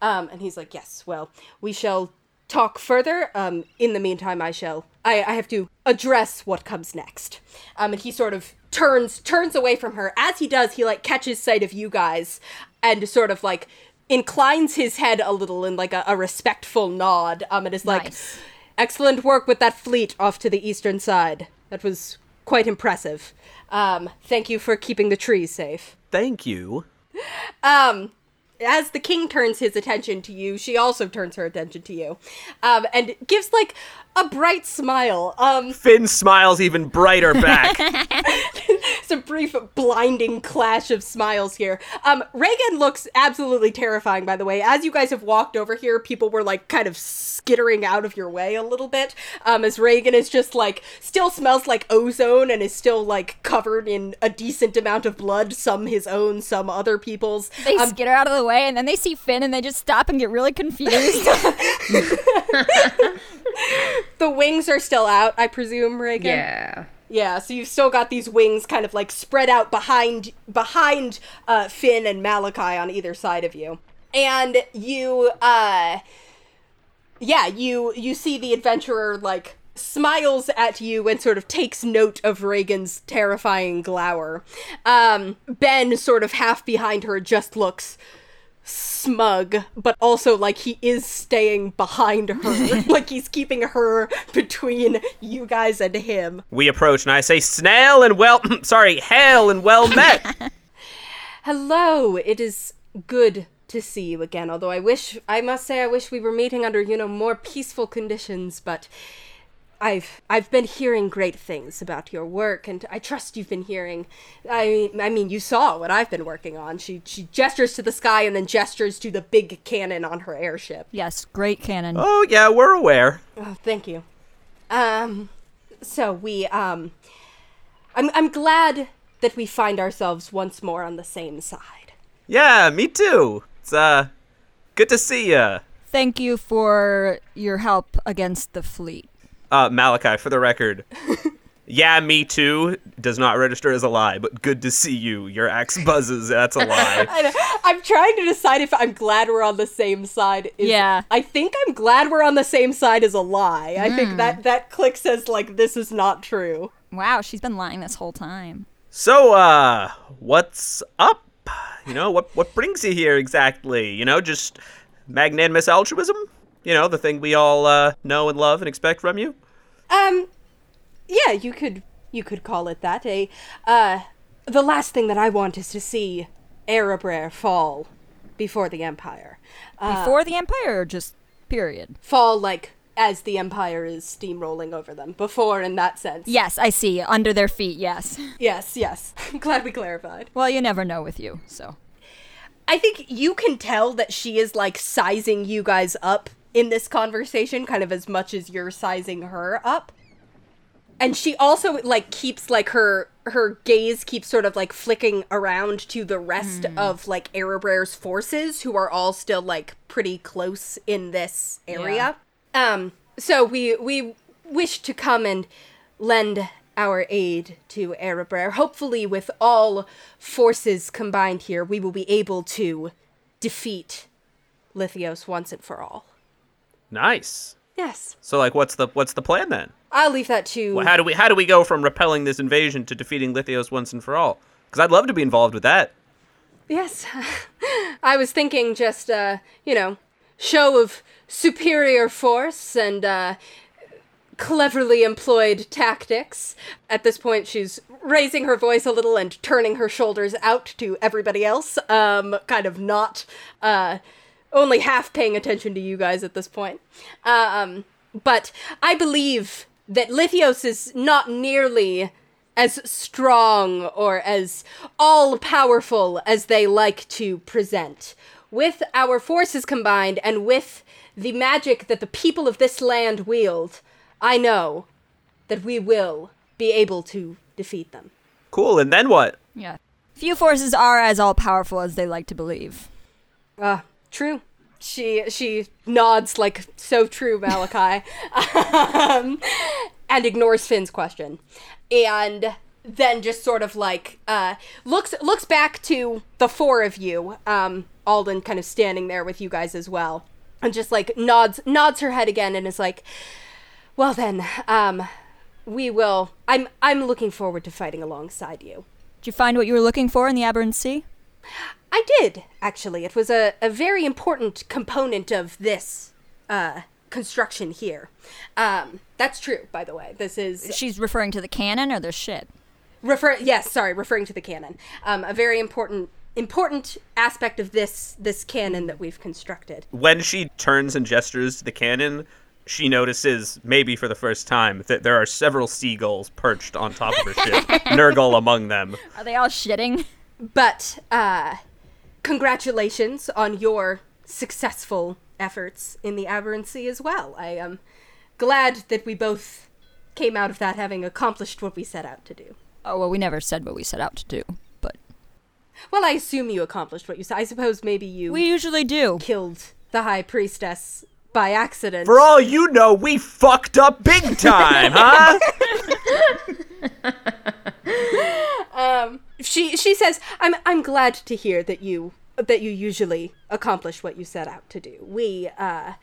Um, and he's like, "Yes. Well, we shall talk further. Um, in the meantime, I shall. I, I have to address what comes next. Um, and he sort of turns turns away from her. As he does, he like catches sight of you guys and sort of like inclines his head a little in like a, a respectful nod. Um, and is like, Nice. "Excellent work with that fleet off to the eastern side. That was quite impressive. Um, thank you for keeping the trees safe." Thank you. Um, as the king turns his attention to you, she also turns her attention to you, um, and gives like a bright smile. Um, Fin smiles even brighter back. it's a brief, blinding clash of smiles here. Um, Regin looks absolutely terrifying, by the way. As you guys have walked over here, people were like kind of skittering out of your way a little bit. Um, as Regin is just like still smells like ozone and is still like covered in a decent amount of blood, some his own, some other people's. They Um, skitter out of the way and then they see Fin and they just stop and get really confused. the wings are still out, I presume, Regin. Yeah. Yeah, so you've still got these wings kind of like spread out behind behind uh, Fin and Malachi on either side of you, and you, uh, yeah, you you see the adventurer like smiles at you and sort of takes note of Regin's terrifying glower. Um, ben, sort of half behind her, just looks smug, but also like he is staying behind her, like he's keeping her between you guys and him. we approach and I say, Snail and well, sorry, hail and well met. Hello, it is good to see you again. Although I wish, I must say, I wish we were meeting under, you know, more peaceful conditions. But I've, I've been hearing great things about your work, and I trust you've been hearing. I, I mean, you saw what I've been working on. She, she gestures to the sky and then gestures to the big cannon on her airship. yes, great cannon. oh, yeah, we're aware. Oh, thank you. Um, so we, um, I'm, I'm glad that we find ourselves once more on the same side. Yeah, me too. It's uh good to see ya. Thank you for your help against the fleet. Uh Malachi, for the record. yeah, me too does not register as a lie, but good to see you. Your axe buzzes, that's a lie. I, I'm trying to decide if I'm glad we're on the same side. Is, Yeah. I think I'm glad we're on the same side is a lie. I think that that click says like this is not true. Wow, she's been lying this whole time. So, uh, what's up? You know, what what brings you here exactly? You know, just magnanimous altruism? You know, the thing we all uh, know and love and expect from you? Um, yeah, you could you could call it that. A uh, the last thing that I want is to see Erebraer fall before the Empire. Before the Empire, or just period? Fall like as the Empire is steamrolling over them. Before, in that sense. Yes, I see. Under their feet, yes. Yes. Yes. I'm glad we clarified. Well, you never know with you, so. I think you can tell that she is like sizing you guys up in this conversation, kind of as much as you're sizing her up. And she also like keeps like her her gaze keeps sort of like flicking around to the rest of like Erebraer's forces who are all still like pretty close in this area. Um so we we wish to come and lend our aid to Erebraer. Hopefully with all forces combined here, we will be able to defeat Lithios once and for all. Nice. Yes. So like what's the what's the plan then? I'll leave that to Well, how do we how do we go from repelling this invasion to defeating Lithios once and for all? Cuz I'd love to be involved with that. Yes. I was thinking just, uh, you know, show of superior force and, uh, cleverly employed tactics. At this point, she's raising her voice a little and turning her shoulders out to everybody else, um, kind of not, uh, only half paying attention to you guys at this point. Um, but I believe that Lithios is not nearly as strong or as all powerful as they like to present. With our forces combined and with the magic that the people of this land wield, I know that we will be able to defeat them. Cool. And then what? Yeah. Few forces are as all powerful as they like to believe. Uh, true. She she nods like so true, Malachi, um, and ignores Fin's question, and then just sort of like uh, looks looks back to the four of you, um, Alden kind of standing there with you guys as well, and just like nods nods her head again and is like, "Well then, um, we will. I'm I'm looking forward to fighting alongside you." Did you find what you were looking for in the Aberrant Sea? I did, actually. It was a, a very important component of this uh, construction here. Um, that's true, by the way. This is She's referring to the cannon or the ship? refer. Yes, sorry, referring to the cannon. Um, a very important important aspect of this this cannon that we've constructed. When she turns and gestures to the cannon, she notices, maybe for the first time, that there are several seagulls perched on top of her ship, Nurgle among them. Are they all shitting? But uh, congratulations on your successful efforts in the Aberrant Sea as well. I am glad that we both came out of that having accomplished what we set out to do. Oh, well, we never said what we set out to do, but Well, I assume you accomplished what you said. I suppose maybe you we usually do. killed the High Priestess by accident. For all you know, we fucked up big time, huh? she she says, "I'm I'm glad to hear that you that you usually accomplish what you set out to do. We uh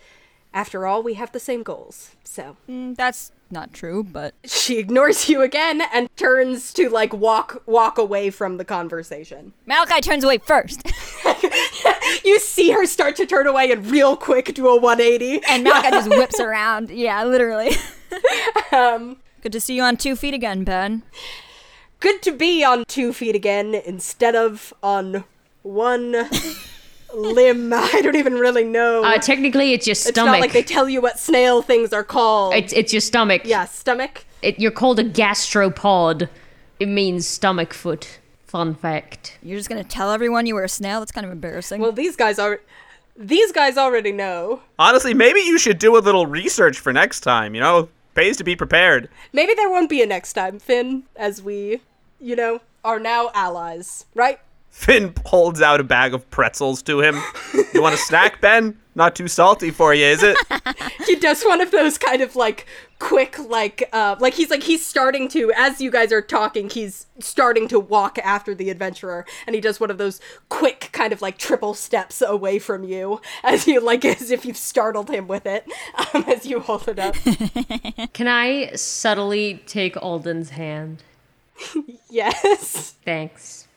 after all, we have the same goals." So, Mm, that's not true, but she ignores you again and turns to like walk walk away from the conversation. Malachi turns away first. You see her start to turn away and real quick do a 180. and Malachi just whips around. Yeah, literally. Um, Good to see you on two feet again, Ben. Good to be on two feet again instead of on one limb. I don't even really know. Uh, technically, it's your stomach. it's not like they tell you what snail things are called. it's, it's your stomach. yeah, stomach. It, you're called a gastropod. It means stomach foot. Fun fact. You're just gonna tell everyone you were a snail? That's kind of embarrassing. Well, these guys are. These guys already know. Honestly, maybe you should do a little research for next time, you know? Pays to be prepared. Maybe there won't be a next time, Fin, as we, you know, are now allies, right? Fin holds out a bag of pretzels to him. You want a snack, Ben? Not too salty for you, is it? he does one of those kind of like quick like uh like he's like he's starting to as you guys are talking he's starting to walk after the adventurer and he does one of those quick kind of like triple steps away from you as you like as if you've startled him with it um, as you hold it up Can I subtly take Alden's hand? yes Thanks.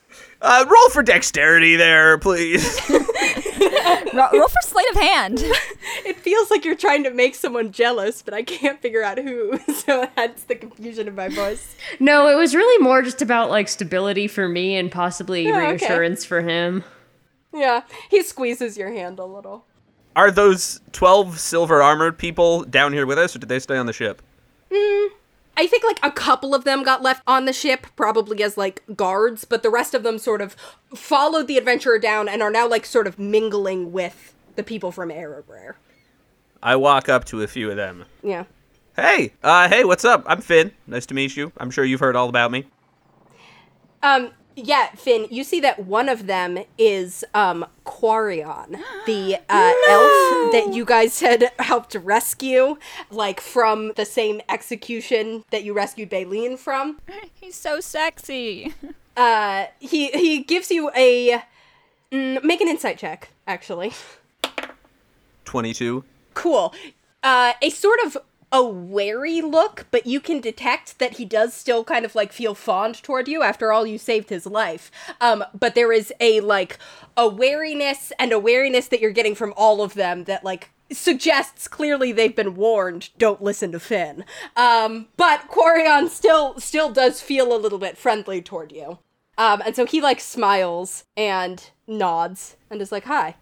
Uh, roll for dexterity there, please. Ro- roll for sleight of hand. it feels like you're trying to make someone jealous but i can't figure out who so that's the confusion in my voice No, it was really more just about like stability for me and possibly Yeah, okay. reassurance for him. yeah he squeezes your hand a little Are those 12 silver armored people down here with us, or did they stay on the ship? I think like a couple of them got left on the ship, probably as like guards, but the rest of them sort of followed the adventurer down and are now like sort of mingling with the people from Erebrer. I walk up to a few of them. Yeah. Hey, uh, hey, what's up? I'm Fin. Nice to meet you. I'm sure you've heard all about me. Um, yeah, Fin, you see that one of them is um Quarion, the uh, elf that you guys had helped rescue, like from the same execution that you rescued Baleen from. He's so sexy. Uh, he he gives you a mm, make an insight check, actually. 22. Cool. Uh, a sort of a wary look, but you can detect that he does still kind of like feel fond toward you. After all, you saved his life. Um, but there is a like a wariness and a wariness that you're getting from all of them that like suggests clearly they've been warned don't listen to Fin. Um, but Quarion still still does feel a little bit friendly toward you. Um, and so he like smiles and nods and is like, "Hi."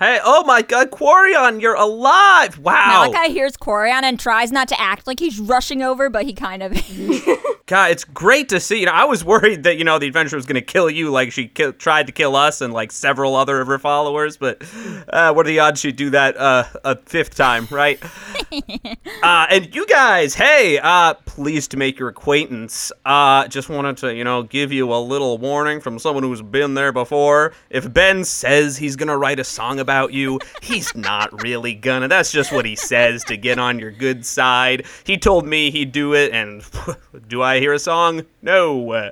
Hey, oh my god, Quarion, you're alive! Wow! Malachi hears Quarion and tries not to act like he's rushing over, but he kind of. God, it's great to see. You know, I was worried that you know the adventurer was gonna kill you, like she ki- tried to kill us and like several other of her followers. But uh, what are the odds she'd do that uh, a fifth time, right? uh, and you guys, hey, uh, pleased to make your acquaintance. Uh, just wanted to, you know, give you a little warning from someone who's been there before. If Ben says he's gonna write a song about you, he's not really gonna. That's just what he says to get on your good side. He told me he'd do it, and do I hear a song? No.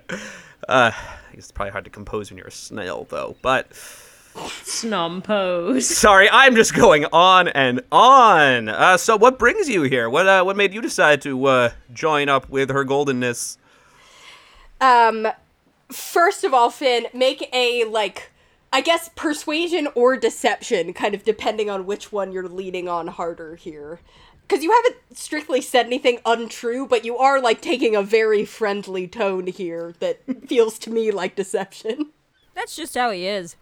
Uh, it's probably hard to compose when you're a snail, though. But snompose. sorry, I'm just going on and on. Uh, so, what brings you here? What uh, what made you decide to uh, join up with her goldenness? Um, first of all, Fin, make a like, I guess persuasion or deception, kind of depending on which one you're leaning on harder here. Because you haven't strictly said anything untrue, but you are like taking a very friendly tone here that feels to me like deception. That's just how he is.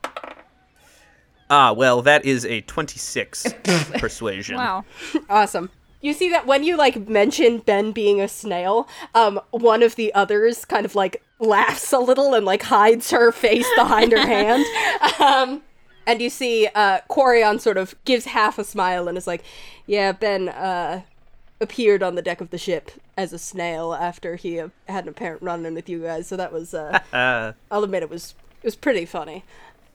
Ah, well, that is a 26 persuasion. Wow. Awesome. You see that when you like mention Ben being a snail, um, one of the others kind of like laughs a little and like hides her face behind her hand. Um, and you see uh, Quarion sort of gives half a smile and is like, "Yeah, Ben uh, appeared on the deck of the ship as a snail after he uh, had an apparent run-in with you guys. So that was, uh, Uh, I'll admit, it was it was pretty funny."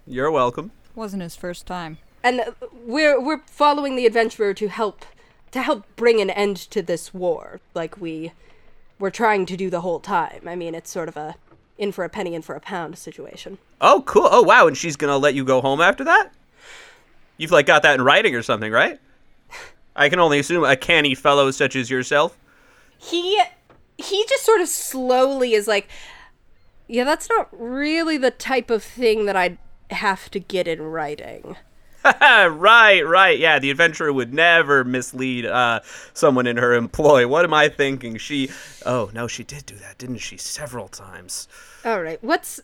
you're welcome. Wasn't his first time. and uh, we're we're following the adventurer to help to help bring an end to this war like we were trying to do the whole time i mean it's sort of a in for a penny in for a pound situation Oh, cool. Oh, wow. And she's gonna let you go home after that? You've like got that in writing or something, right? I can only assume a canny fellow such as yourself. he he just sort of slowly is like yeah that's not really the type of thing that i'd have to get in writing right, right. Yeah, the adventurer would never mislead uh, someone in her employ. What am I thinking? She. Oh no, she did do that, didn't she? Several times. all right what's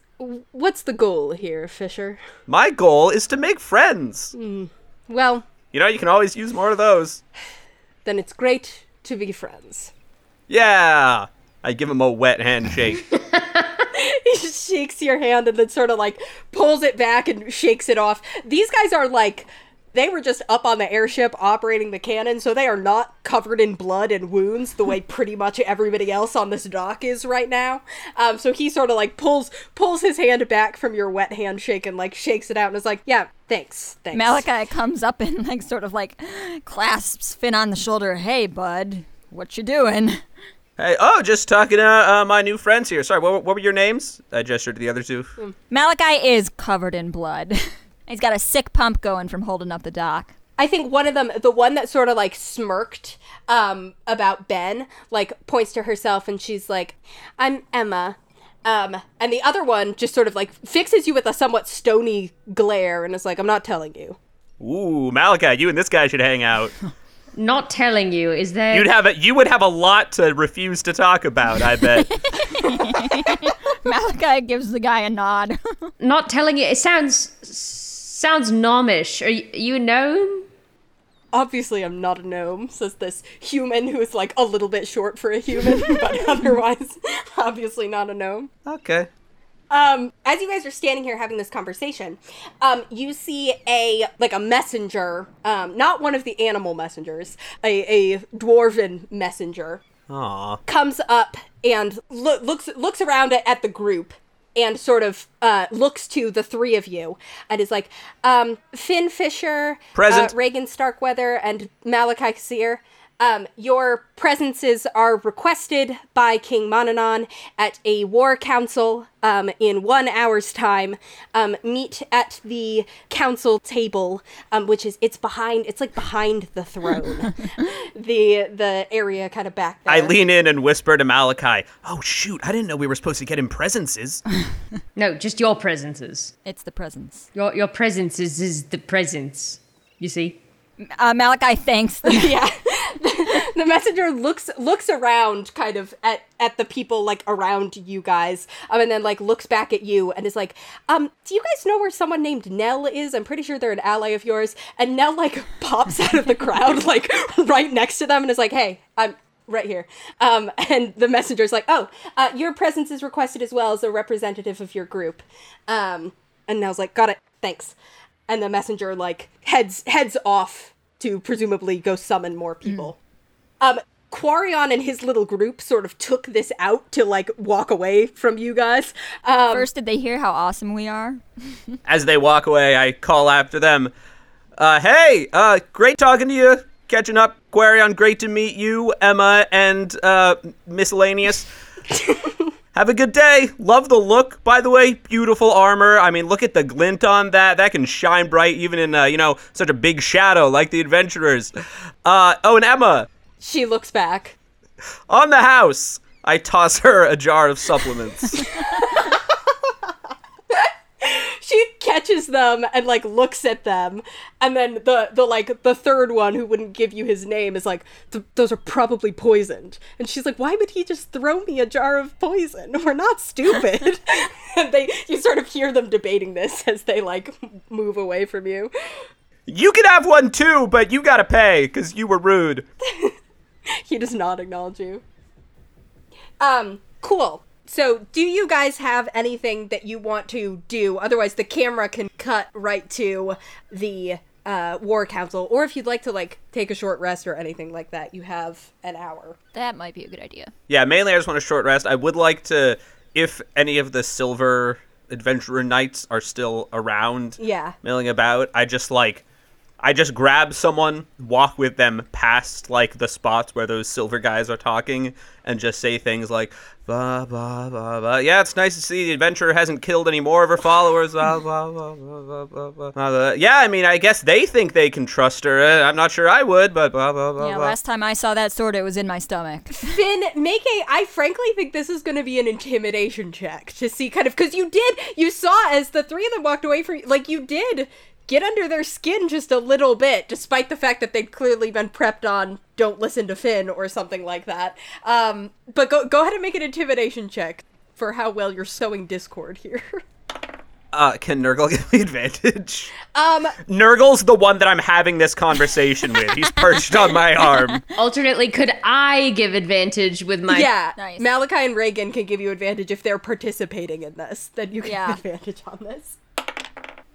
what's the goal here fisher My goal is to make friends. well You know, you can always use more of those. then it's great to be friends Yeah. I give him a wet handshake. shakes your hand and then sort of like pulls it back and shakes it off. These guys are like they were just up on the airship operating the cannon, so they are not covered in blood and wounds the way pretty much everybody else on this dock is right now. Um, so he sort of like pulls pulls his hand back from your wet handshake and like shakes it out and is like, "Yeah, thanks, thanks." Malachi comes up and like sort of like clasps Fin on the shoulder. Hey, bud, what you doing? Hey, oh, just talking to uh, my new friends here. Sorry, what, what were your names? I gestured to the other two. Malachi is covered in blood. He's got a sick pump going from holding up the dock. I think one of them, the one that sort of like smirked um, about Ben, like points to herself and she's like, "I'm Emma." Um, and the other one just sort of like fixes you with a somewhat stony glare and is like, "I'm not telling you." Ooh, Malachi, you and this guy should hang out. Not telling you, is there. You'd have a, you would have a lot to refuse to talk about. I bet. Malachi gives the guy a nod. Not telling you. It sounds. Sounds gnomish. Are you, you a gnome? Obviously, I'm not a gnome, says this human who is like a little bit short for a human, but otherwise, obviously not a gnome. okay. Um as you guys are standing here having this conversation um you see a like a messenger um not one of the animal messengers a a dwarven messenger Aw. comes up and loo- looks looks around at, at the group and sort of uh, looks to the three of you and is like, um, Fin Fisher, Present. Uh, Regin Starkweather, and Malachi Kasir. Um, your presences are requested by King Mononon at a war council um, in one hour's time. Um, meet at the council table, um, which is it's behind. It's like behind the throne, the the area kind of back there. I lean in and whisper to Malachi, "Oh shoot, I didn't know we were supposed to get him presences." No, just your presences. it's the presence. Your your presences is the presence. You see? Uh, Malachi thanks the yeah the messenger looks looks around kind of at at the people like around you guys um, and then like looks back at you and is like um do you guys know where someone named nell is? I'm pretty sure they're an ally of yours. And nell like pops out of the crowd like right next to them and is like hey i'm right here. Um and the messenger's like oh uh, your presence is requested as well as a representative of your group. Um and nell's like got it. Thanks. And the messenger like heads heads off to presumably go summon more people. Um Quarion and his little group sort of took this out to like walk away from you guys. Um First, did they hear how awesome we are? As they walk away, I call after them, uh, "Hey, uh, great talking to you, catching up, Quarion. Great to meet you, Emma and uh, miscellaneous." Have a good day. Love the look, by the way. Beautiful armor. I mean, look at the glint on that. That can shine bright even in, uh, you know, such a big shadow like the adventurers. Uh, oh, and Emma, she looks back. on the house. I toss her a jar of supplements. She catches them and like looks at them and then the the like the third one who wouldn't give you his name is like those are probably poisoned. And she's like why would he just throw me a jar of poison? We're not stupid. and they you sort of hear them debating this as they like move away from you. you can have one too, but you gotta pay because you were rude. he does not acknowledge you. Um, cool. So, do you guys have anything that you want to do? Otherwise, the camera can cut right to the uh, War Council, or if you'd like to like take a short rest or anything like that, you have an hour. That might be a good idea. Yeah, mainly I just want a short rest. I would like to, if any of the silver adventurer knights are still around, Yeah. milling about, I just like, I just grab someone, walk with them past like the spots where those silver guys are talking, and just say things like, blah blah blah blah. Yeah, it's nice to see the adventurer hasn't killed any more of her followers. Blah blah blah blah blah blah. blah, blah. Yeah, I mean, I guess they think they can trust her. Uh, I'm not sure I would, but blah blah blah. Yeah, blah. last time I saw that sword, it was in my stomach. Fin, make a. I frankly think this is going to be an intimidation check to see kind of because you did. You saw as the three of them walked away from you, like you did get under their skin just a little bit, despite the fact that they'd clearly been prepped on "Don't listen to Fin" or something like that. Um, but go go ahead and make an intimidation check for how well you're sowing discord here. Uh, can Nurgle give me advantage? um, Nurgle's the one that I'm having this conversation with. He's perched on my arm. Alternately, could I give advantage with my. yeah, Nice. Malachi and Regin can give you advantage if they're participating in this. Then you can Yeah. have advantage on this.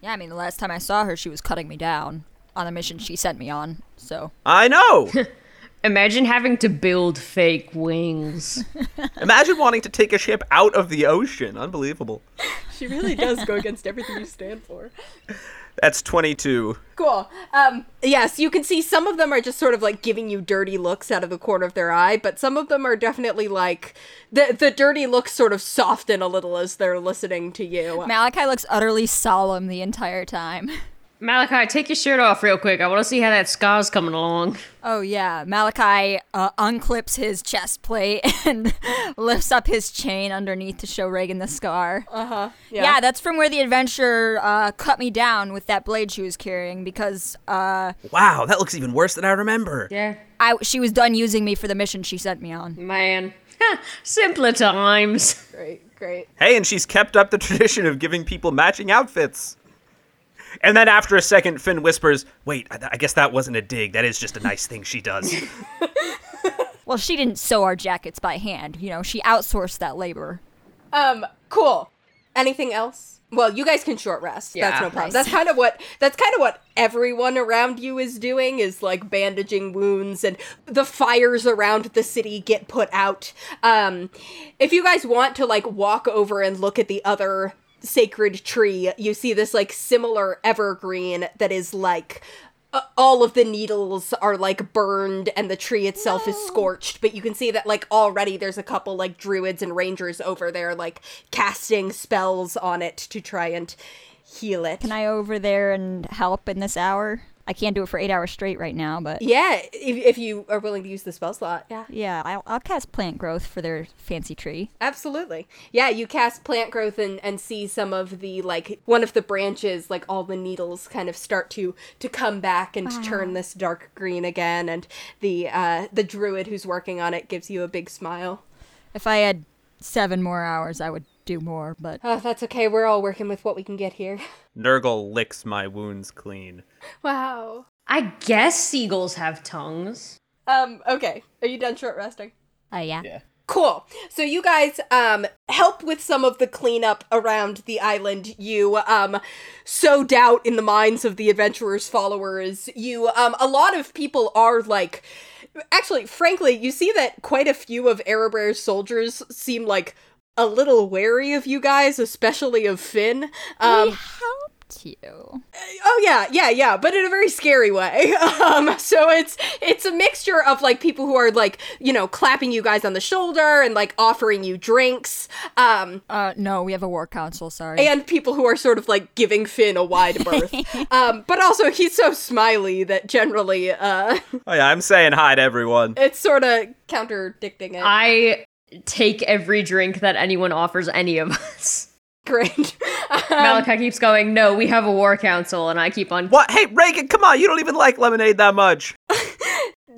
Yeah, I mean, the last time I saw her, she was cutting me down. on the mission she sent me on. So I know. Imagine having to build fake wings. Imagine wanting to take a ship out of the ocean. Unbelievable. She really does go against everything you stand for. That's 22. Cool. Um, yes, you can see some of them are just sort of like giving you dirty looks out of the corner of their eye, but some of them are definitely like the the dirty looks sort of soften a little as they're listening to you. Malachi looks utterly solemn the entire time. Malachi, take your shirt off real quick. I want to see how that scar's coming along. Oh yeah, Malachi uh, unclips his chest plate and lifts up his chain underneath to show Regin the scar. Uh-huh. Yeah. that's from where the adventurer uh, cut me down with that blade she was carrying because uh, Wow, that looks even worse than I remember. Yeah. I she was done using me for the mission she sent me on. Man. Simpler times. Great, great. Hey, and she's kept up the tradition of giving people matching outfits. And then after a second, Fin whispers, Wait, I, I guess that wasn't a dig. That is just a nice thing she does. Well, she didn't sew our jackets by hand. You know, she outsourced that labor. Um, cool. Anything else? Well, you guys can short rest. Yeah. that's no problem. Nice. That's kind of what that's kind of what everyone around you is doing is like bandaging wounds and the fires around the city get put out. Um if you guys want to like walk over and look at the other sacred tree, you see this like similar evergreen that is like uh, all of the needles are like burned and the tree itself is scorched but you can see that like already there's a couple like druids and rangers over there like casting spells on it to try and heal it Can I over there and help in this hour? I can't do it for eight hours straight right now, but yeah if, if you are willing to use the spell slot yeah. Yeah, I'll, I'll cast plant growth for their fancy tree. absolutely. Yeah you cast plant growth and and see some of the like one of the branches like all the needles kind of start to to come back and turn this dark green again and the uh the druid who's working on it gives you a big smile. If I had seven more hours, I would do more, but Oh, that's okay. We're all working with what we can get here. Nurgle licks my wounds clean. Wow. I guess seagulls have tongues. Um, okay. Are you done short resting? Oh, uh, yeah. Yeah. Cool. So you guys um help with some of the cleanup around the island. You um sow doubt in the minds of the adventurers followers. You um a lot of people are like actually frankly, you see that quite a few of Erebraer's soldiers seem like a little wary of you guys, especially of Fin. Um we helped you. Oh yeah, yeah, yeah, but in a very scary way. Um, so it's it's a mixture of like people who are like you know clapping you guys on the shoulder and like offering you drinks, um, Uh, no, we have a war council. Sorry. and people who are sort of like giving Fin a wide berth. um, but also he's so smiley that generally uh, Oh, yeah, I'm saying hi to everyone. it's sort of contradicting it. I take every drink that anyone offers any of us. Great. Um, Malachi keeps going, No, we have a war council, and I keep on. What? Hey, Regin, come on. You don't even like lemonade that much.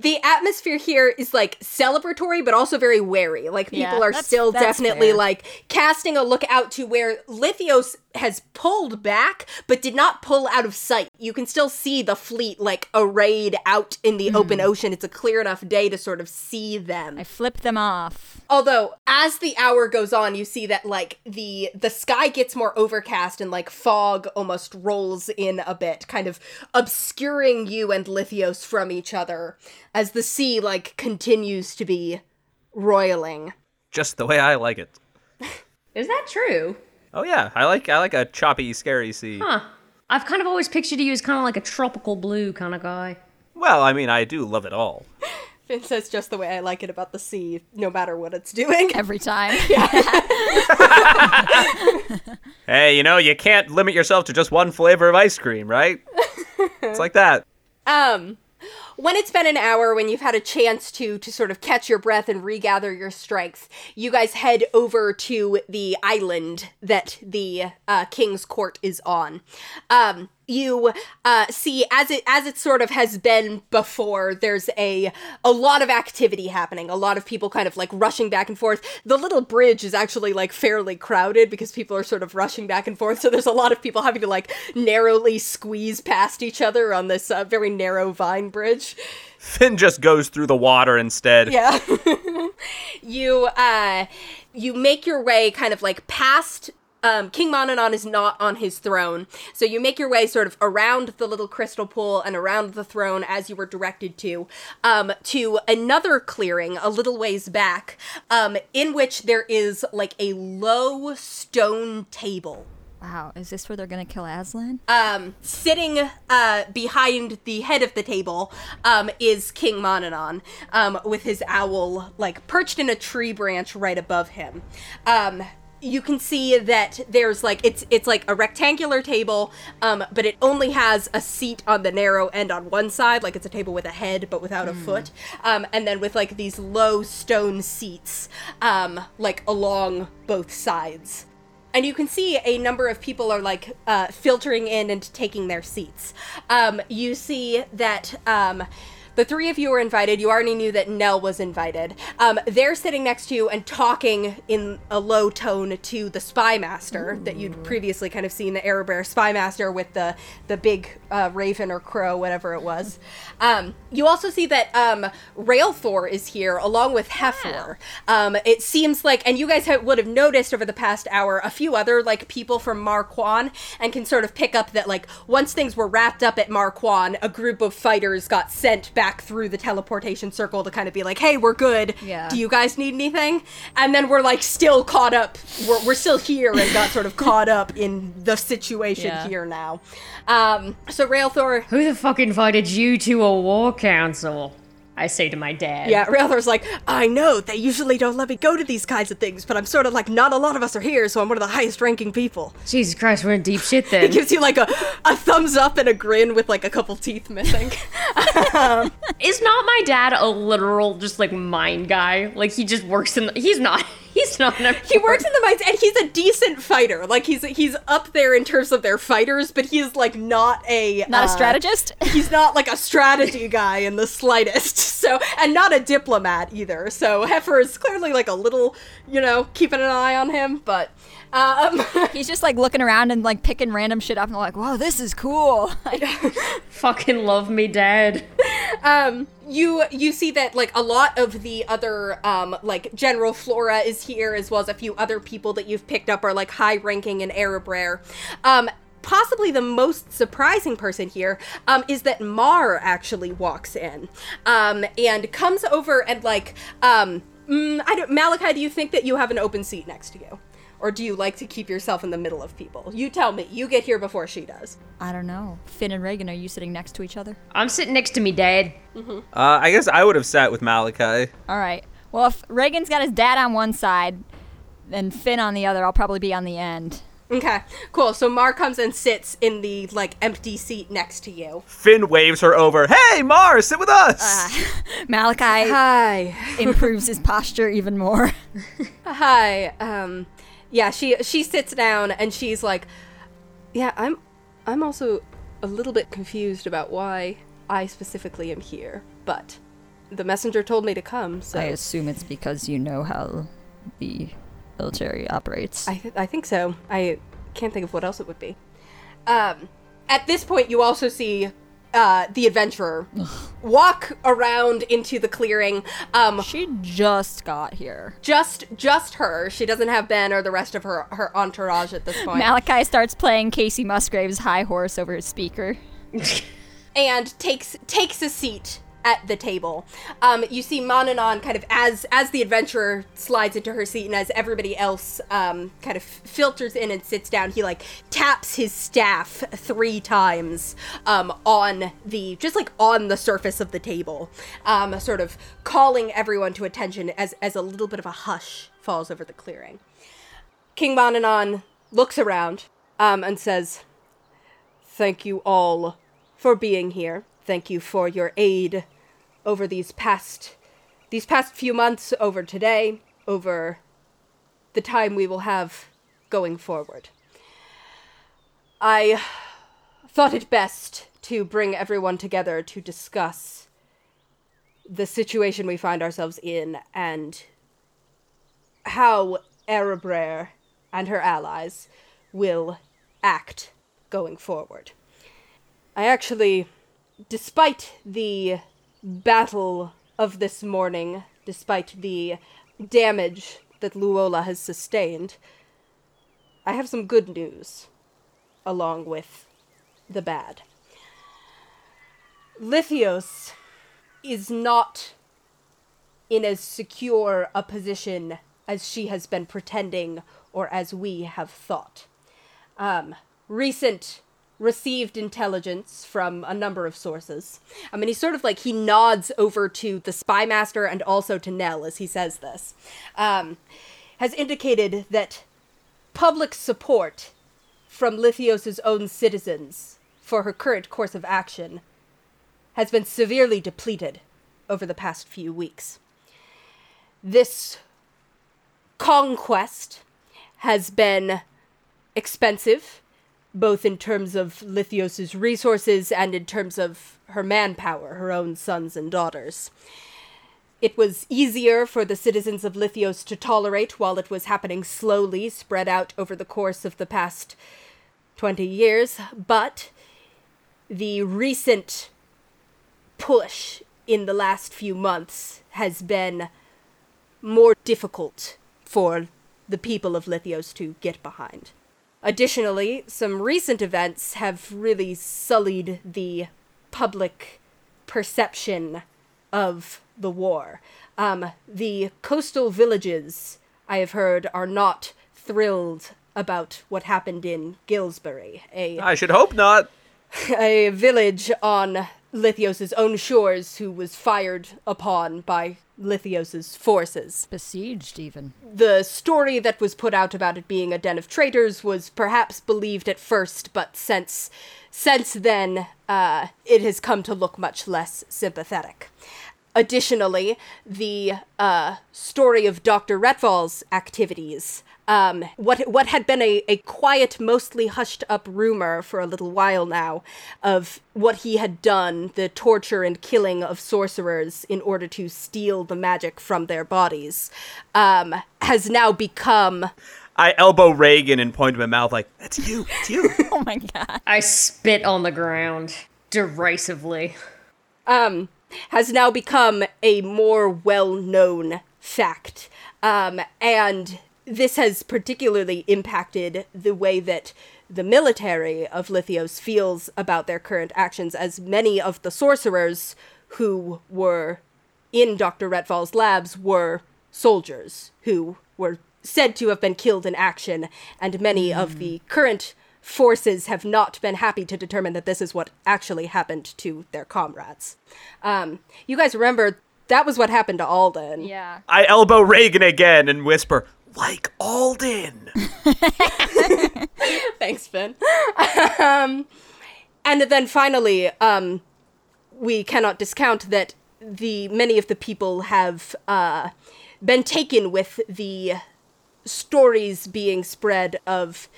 the atmosphere here is like celebratory but also very wary like people Yeah, are that's- still that's definitely fair. like casting a look out to where lithios has pulled back but did not pull out of sight you can still see the fleet like arrayed out in the open hmm. ocean it's a clear enough day to sort of see them I flip them off. Although as the hour goes on, you see that like the the sky gets more overcast and like fog almost rolls in a bit, kind of obscuring you and Lithios from each other as the sea like continues to be roiling. Just the way I like it. Is that true? Oh yeah, I like I like a choppy, scary sea. Huh. I've kind of always pictured you as kind of like a tropical blue kind of guy. Well, I mean, I do love it all. Fin says just the way I like it about the sea, no matter what it's doing. Every time. Hey, you know, you can't limit yourself to just one flavor of ice cream, right? it's like that. Um, when it's been an hour, when you've had a chance to to sort of catch your breath and regather your strength, you guys head over to the island that the uh, king's court is on. Um, you uh, see as it as it sort of has been before. There's a a lot of activity happening. A lot of people kind of like rushing back and forth. The little bridge is actually like fairly crowded because people are sort of rushing back and forth. So there's a lot of people having to like narrowly squeeze past each other on this uh, very narrow vine bridge. Fin just goes through the water instead. Yeah. you uh you make your way kind of like past um, King Mononon is not on his throne. So you make your way sort of around the little crystal pool and around the throne as you were directed to, um, to another clearing a little ways back, um, in which there is like a low stone table Wow, is this where they're gonna kill Aslan? um, sitting uh, behind the head of the table um, is King Mononon um, with his owl like perched in a tree branch right above him. Um, you can see that there's like it's it's like a rectangular table, um, but it only has a seat on the narrow end on one side, like it's a table with a head but without a foot, um, and then with like these low stone seats, um, like along both sides and you can see a number of people are like uh, filtering in and taking their seats. Um, you see that um, the three of you are invited. You already knew that Nell was invited. Um, they're sitting next to you and talking in a low tone to the spy master that you'd previously kind of seen, the Erebraer spy master with the the big uh, raven or crow, whatever it was. Um, you also see that um, Railthor is here along with Hefor. Um, it seems like, and you guys have, would have noticed over the past hour a few other like people from Marquan, and can sort of pick up that like once things were wrapped up at Marquan, a group of fighters got sent back through the teleportation circle to kind of be like, "Hey, we're good. Yeah. Do you guys need anything?" And then we're like still caught up. We're, we're still here and got sort of caught up in the situation Yeah. here now. Um, so Railthor Who the fuck invited you to a war council? I say to my dad. Yeah, Railthor's like, I know, they usually don't let me go to these kinds of things, but I'm sort of like, not a lot of us are here, so I'm one of the highest ranking people. Jesus Christ, we're in deep shit then. He gives you like a, a thumbs up and a grin with like a couple teeth missing. Is not my dad a literal just like mind guy? Like he just works in. The, he's not. He's not. An he works in the mines and he's a decent fighter. Like he's he's up there in terms of their fighters, but he's like not a Not a uh, strategist? he's not like a strategy guy in the slightest. So, and not a diplomat either. So, Heifer is clearly like a little, you know, keeping an eye on him, but um He's just like looking around and like picking random shit up and like, whoa, this is cool. Like, fucking love me, dead. um you you see that like a lot of the other um like general flora is here as well as a few other people that you've picked up are like high ranking and Erebraer um possibly the most surprising person here um, is that Mar actually walks in um, and comes over and like um, mm, I don't Malachi do you think that you have an open seat next to you or do you like to keep yourself in the middle of people you tell me you get here before she does I don't know. Fin and Regin, are you sitting next to each other? I'm sitting next to me, dad. Mhm. Uh, I guess I would have sat with Malachi. All right. Well, if Regin's got his dad on one side and Fin on the other, I'll probably be on the end. Okay, cool. So Mar comes and sits in the like empty seat next to you. Fin waves her over. Hey, Mar, sit with us. Malachi Hi. improves his posture even more. Hi. Um yeah, she she sits down and she's like, "Yeah, I'm I'm also a little bit confused about why I specifically am here, but the messenger told me to come, so I assume it's because you know how the military operates. I, th- I think so. I can't think of what else it would be. Um, at this point, you also see uh, the adventurer walk around into the clearing. Um, she just got here. just just her. She doesn't have Ben or the rest of her her entourage at this point. Malachi starts playing Kacey Musgraves' High Horse over his speaker. and takes takes a seat at the table. Um, you see Mononon kind of as as the adventurer slides into her seat and as everybody else um, kind of filters in and sits down, he like taps his staff three times um, on the just like on the surface of the table, um, sort of calling everyone to attention as as a little bit of a hush falls over the clearing. King Mononon looks around um, and says, Thank you all for being here. Thank you for your aid over these past these past few months, over today, over the time we will have going forward. I thought it best to bring everyone together to discuss the situation we find ourselves in and how Erebraer and her allies will act going forward. I actually, despite the battle of this morning, despite the damage that Luola has sustained, I have some good news along with the bad. Lithios is not in as secure a position as she has been pretending or as we have thought. Um, recent received intelligence from a number of sources. I mean, he sort of like he nods over to the spy master and also to Nell as he says this. Um, has indicated that public support from Lithios's own citizens for her current course of action has been severely depleted over the past few weeks. This conquest has been expensive, both in terms of Lithios's resources and in terms of her manpower, her own sons and daughters. It was easier for the citizens of Lithios to tolerate while it was happening slowly, spread out over the course of the past 20 years, but the recent push in the last few months has been more difficult for the people of Lithios to get behind. Additionally, some recent events have really sullied the public perception of the war. Um, the coastal villages, I have heard, are not thrilled about what happened in Gillsbury, a I should hope not. a village on Lithios's own shores who was fired upon by Lithios's forces. Besieged, even. The story that was put out about it being a den of traitors was perhaps believed at first, but since since then, uh, it has come to look much less sympathetic. Additionally, the uh, story of Dr. Retval's activities, um, what what had been a, a quiet, mostly hushed up rumor for a little while now, of what he had done, the torture and killing of sorcerers in order to steal the magic from their bodies, um, has now become I elbow Regin and point to my mouth like, "That's you, it's you." Oh my god. I spit on the ground derisively. um, has now become a more well known fact. Um, and this has particularly impacted the way that the military of Lithios feels about their current actions, as many of the sorcerers who were in Dr. Retval's labs were soldiers who were said to have been killed in action, and many of the current forces have not been happy to determine that this is what actually happened to their comrades. Um, you guys remember that was what happened to Alden. Yeah. I elbow Regin again and whisper, "Like Alden." Thanks, Fin. um, and then finally, um, we cannot discount that the many of the people have uh, been taken with the stories being spread of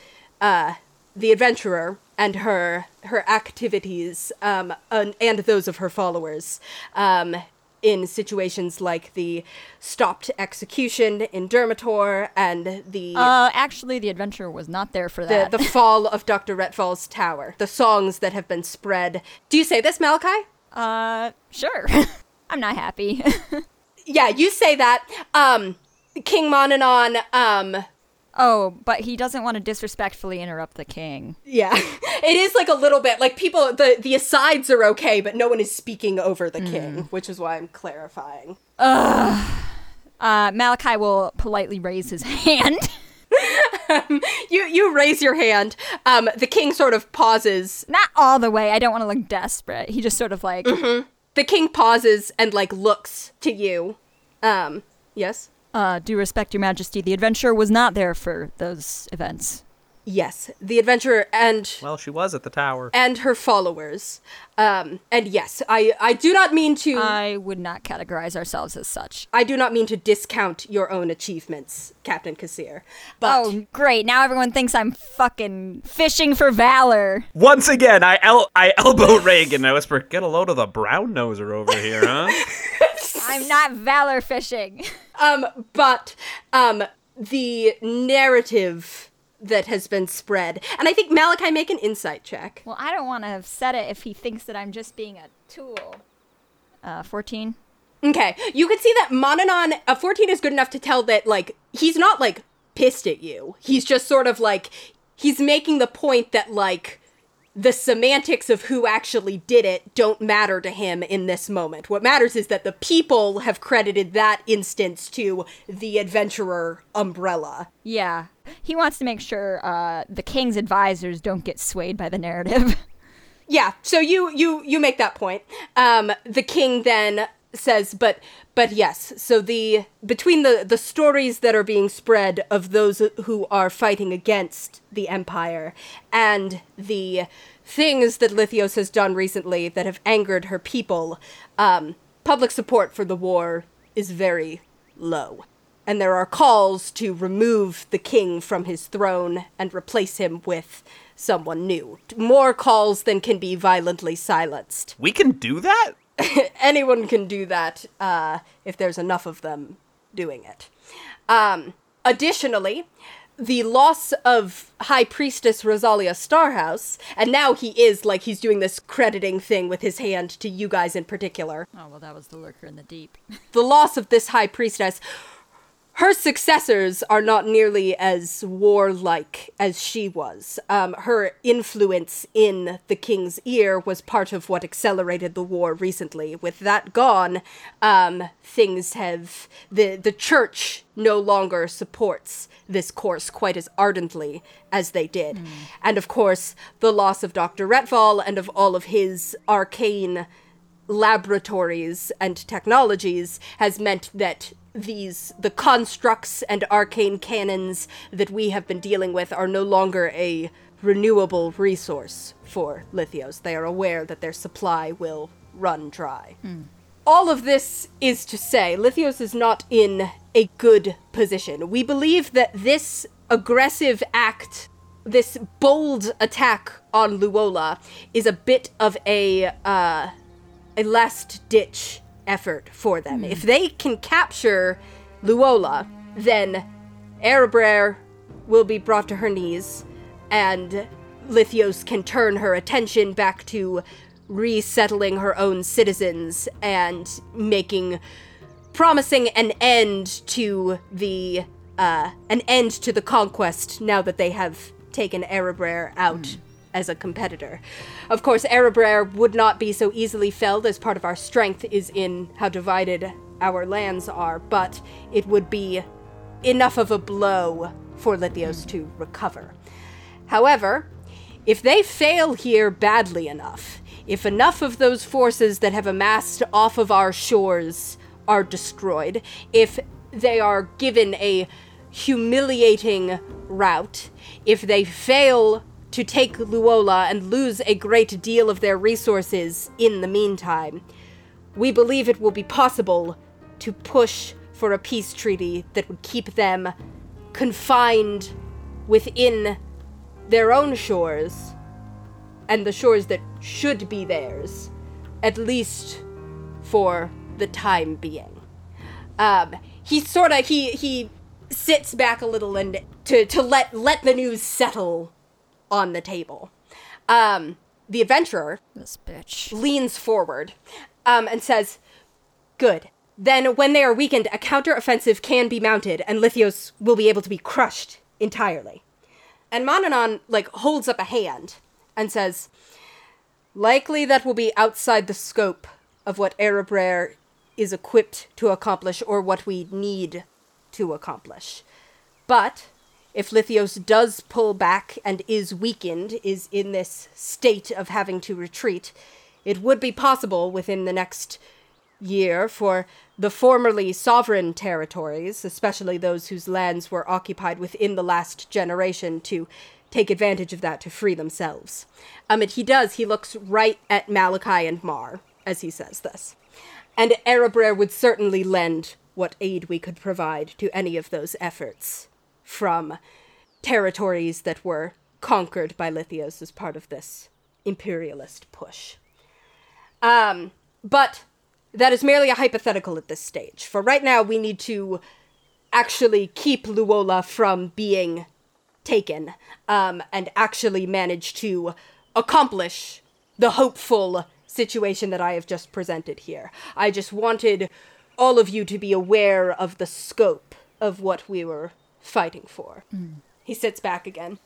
uh, the adventurer and her her activities um, and, and those of her followers um, in situations like the stopped execution in Dermator and the Uh, actually, the adventurer was not there for the, that. the fall of Dr. Retval's tower, the songs that have been spread. Do you say this, Malachi? uh, sure. I'm not happy. Yeah, you say that. Um, King Monanon, um, oh, but he doesn't want to disrespectfully interrupt the king. yeah, it is like a little bit like people, the, the asides are okay, but no one is speaking over the king, which is why I'm clarifying. Uh, Malachi will politely raise his hand. You, you raise your hand. Um, the king sort of pauses. not all the way. I don't want to look desperate. He just sort of like, The king pauses and like looks to you. Um, yes? Uh, do respect your majesty. The adventurer was not there for those events. Yes, the adventurer and well, she was at the tower. and her followers. Um, and yes, I I do not mean to I would not categorize ourselves as such. I do not mean to discount your own achievements, Captain Kassir. But Oh, great. Now everyone thinks I'm fucking fishing for valor. Once again, I el- I elbow Regin. and I whisper, "Get a load of the brown noser over here, huh?" I'm not valor fishing. um but um the narrative that has been spread. And I think Malachi make an insight check. Well, I don't want to have said it if he thinks that I'm just being a tool. Uh, 14. Okay. You could see that Mononon a 14 is good enough to tell that like he's not like pissed at you. He's just sort of like he's making the point that like the semantics of who actually did it don't matter to him in this moment. What matters is that the people have credited that instance to the adventurer umbrella. Yeah. He wants to make sure uh, the king's advisors don't get swayed by the narrative. Yeah, so you you you make that point. Um, the king then says, but but yes, so the between the the stories that are being spread of those who are fighting against the empire and the things that Lithios has done recently that have angered her people, um, public support for the war is very low. And there are calls to remove the king from his throne and replace him with someone new. More calls than can be violently silenced. We can do that? Anyone can do that uh, if there's enough of them doing it. Um, additionally, the loss of High Priestess Rosalia Starhouse, and now he is like he's doing this crediting thing with his hand to you guys in particular. oh, well, that was the lurker in the deep. The loss of this High Priestess her successors are not nearly as warlike as she was. Um, her influence in the king's ear was part of what accelerated the war recently. With that gone, um, things have the the church no longer supports this course quite as ardently as they did, and of course the loss of Doctor Retval and of all of his arcane laboratories and technologies has meant that these the constructs and arcane cannons that we have been dealing with are no longer a renewable resource for Lithios. They are aware that their supply will run dry. All of this is to say, Lithios is not in a good position. We believe that this aggressive act, this bold attack on Luola, is a bit of a uh, a last ditch effort for them. If they can capture Luola, then Erebraer will be brought to her knees, and Lithios can turn her attention back to resettling her own citizens and making promising an end to the uh, an end to the conquest now that they have taken Erebraer out as a competitor. Of course, Erebraer would not be so easily felled as part of our strength is in how divided our lands are, but it would be enough of a blow for Lithios to recover. However, if they fail here badly enough, if enough of those forces that have amassed off of our shores are destroyed, if they are given a humiliating rout, if they fail to take Luola and lose a great deal of their resources in the meantime, we believe it will be possible to push for a peace treaty that would keep them confined within their own shores and the shores that should be theirs, at least for the time being. Um, he sort of he he sits back a little and to to let let the news settle on the table. Um, the adventurer this bitch. leans forward um, and says, Good. Then, when they are weakened, a counter-offensive can be mounted, and Lithios will be able to be crushed entirely. And Mononon, like, holds up a hand and says, Likely that will be outside the scope of what Erebraer is equipped to accomplish or what we need to accomplish. But if Lithios does pull back and is weakened, is in this state of having to retreat, it would be possible within the next year for the formerly sovereign territories, especially those whose lands were occupied within the last generation, to take advantage of that to free themselves. Um, and he does, he looks right at Malachi and Mar as he says this. And Erebraer would certainly lend what aid we could provide to any of those efforts from territories that were conquered by Lithios as part of this imperialist push. Um, but that is merely a hypothetical at this stage. For right now, we need to actually keep Luola from being taken um, and actually manage to accomplish the hopeful situation that I have just presented here. I just wanted all of you to be aware of the scope of what we were fighting for. He sits back again.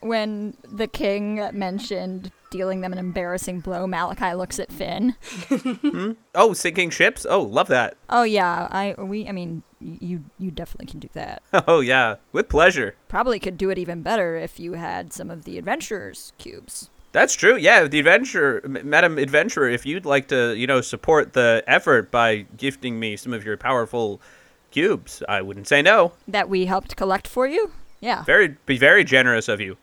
When the king mentioned dealing them an embarrassing blow, Malachi looks at Fin. Hmm? Oh, sinking ships? Oh, love that. Oh yeah, I we I mean you you definitely can do that. Oh, yeah. With pleasure. Probably could do it even better if you had some of the adventurers cubes. That's true. Yeah, the adventure, Madam Adventurer, if you'd like to, you know, support the effort by gifting me some of your powerful cubes, I wouldn't say no. That we helped collect for you? Yeah. Very, be very generous of you.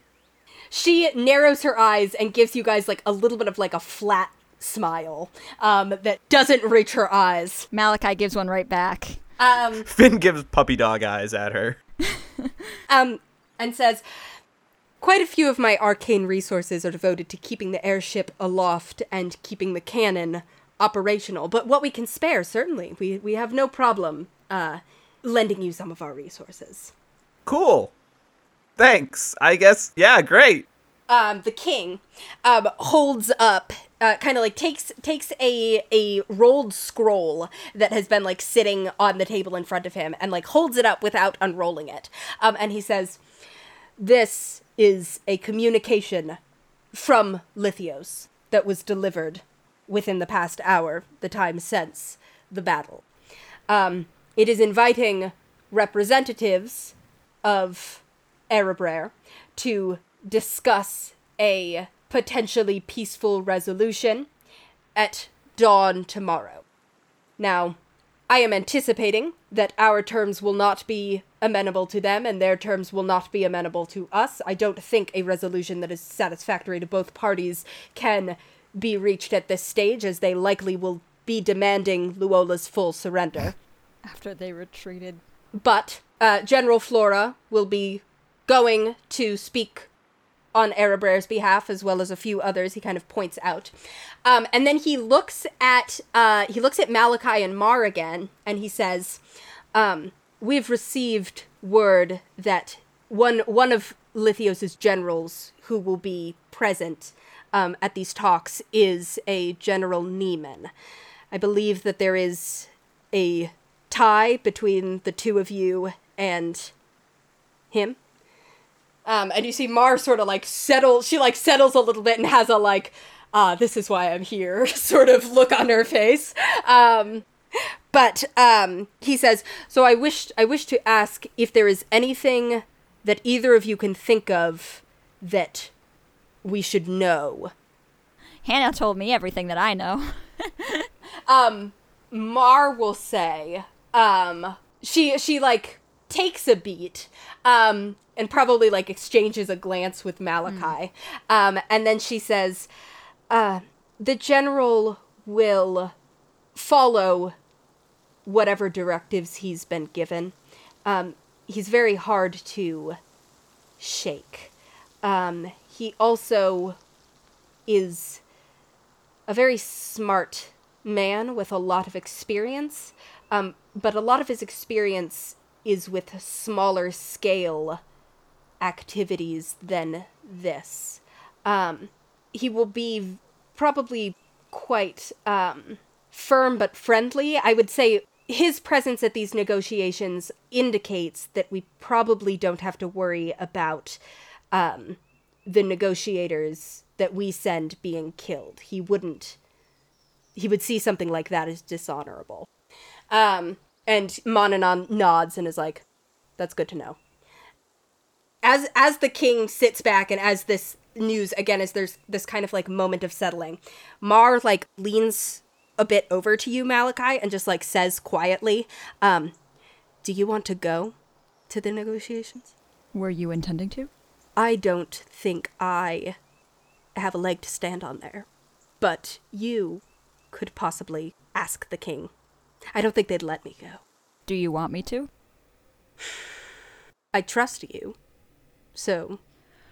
She narrows her eyes and gives you guys like a little bit of like a flat smile um, that doesn't reach her eyes. Malachi gives one right back. Um, Fin gives puppy dog eyes at her. um, and says, Quite a few of my arcane resources are devoted to keeping the airship aloft and keeping the cannon operational. But what we can spare, certainly. We, we have no problem uh, lending you some of our resources. Cool. Thanks. I guess. Yeah, great. um, the king um, holds up uh, kind of like takes takes a a rolled scroll that has been like sitting on the table in front of him and like holds it up without unrolling it um, and he says this is a communication from lithios that was delivered within the past hour the time since the battle um, it is inviting representatives of Erebraer to discuss a potentially peaceful resolution at dawn tomorrow. Now, I am anticipating that our terms will not be amenable to them and their terms will not be amenable to us. I don't think a resolution that is satisfactory to both parties can be reached at this stage, as they likely will be demanding Luola's full surrender. After they retreated. But uh, General Flora will be going to speak on Erebraer's behalf, as well as a few others. He kind of points out, um, and then he looks at uh, he looks at Malachi and Mar again, and he says, um, "We've received word that one one of Lithios's generals who will be present um, at these talks is a General Neiman. I believe that there is a tie between the two of you and him. Um, and you see Mar sort of like settles, She like settles a little bit and has a like, uh, this is why I'm here sort of look on her face. Um, but um, he says, so I wish I wish to ask if there is anything that either of you can think of that we should know. Hannah told me everything that I know. um Mar will say um she she like takes a beat um and probably like exchanges a glance with Malachi. Um and then she says uh the general will follow whatever directives he's been given. Um he's very hard to shake. Um he also is a very smart man with a lot of experience, um, but a lot of his experience is with smaller scale activities than this. Um, he will be probably quite um, firm but friendly. I would say his presence at these negotiations indicates that we probably don't have to worry about um, the negotiators that we send being killed. He wouldn't he would see something like that as dishonorable. Um, and Monanon nods and is like, "That's good to know." As as the king sits back and as this news again, as there's this kind of like moment of settling, Mar like leans a bit over to you, Malachi, and just like says quietly, um, "Do you want to go to the negotiations?" Were you intending to? I don't think I have a leg to stand on there, but you could possibly ask the king. I don't think they'd let me go. Do you want me to? I trust you. So,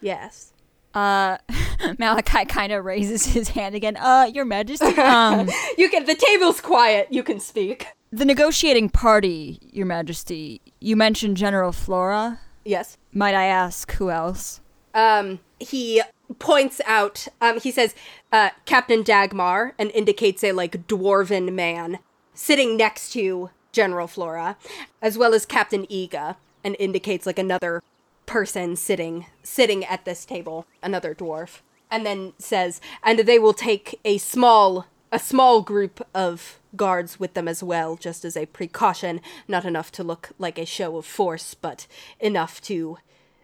yes. Uh, Malachi kind of raises his hand again. Uh, Your Majesty. Um, You can the table's quiet, you can speak. the negotiating party, Your Majesty. You mentioned General Flora. Yes. Might I ask who else? Um he points out um he says uh Captain Dagmar and indicates a like dwarven man sitting next to General Flora, as well as Captain Ega. and indicates like another person sitting sitting at this table, another dwarf, and then says, "And they will take a small a small group of guards with them as well, just as a precaution, not enough to look like a show of force, but enough to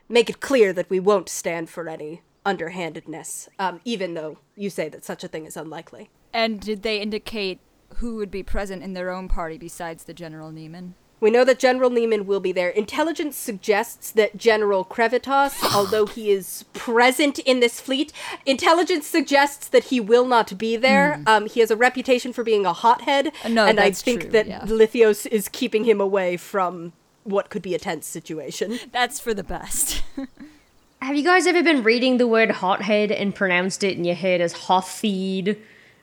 make it clear that we won't stand for any underhandedness, um, even though you say that such a thing is unlikely. And did they indicate who would be present in their own party besides the General Neiman? We know that General Neiman will be there. Intelligence suggests that General Crevitas, although he is present in this fleet, intelligence suggests that he will not be there. Um, he has a reputation for being a hothead, Uh, no, and I think true, that yeah. Lithios is keeping him away from what could be a tense situation. That's for the best. Have you guys ever been reading the word hothead and pronounced it in your head as hotheed?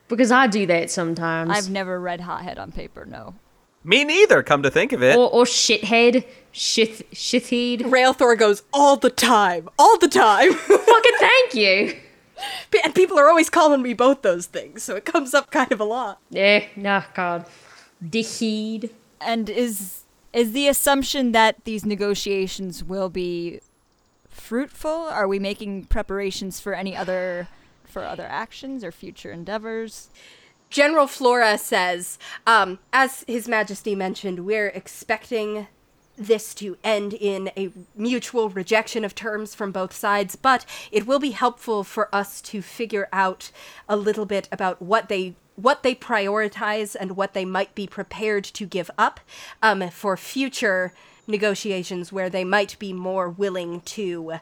Because I do that sometimes. I've never read Hothead on paper, no. Me neither, come to think of it. or, or shithead, shith, shitheed. Railthor goes all the time, all the time. Fucking thank you. and people are always calling me both those things, so it comes up kind of a lot. Yeah, no, God. Dickheed. And is is the assumption that these negotiations will be fruitful? Are we making preparations for any other for other actions or future endeavors? General Flora says, um, as His Majesty mentioned, we're expecting this to end in a mutual rejection of terms from both sides, but it will be helpful for us to figure out a little bit about what they what they prioritize and what they might be prepared to give up um, for future negotiations where they might be more willing to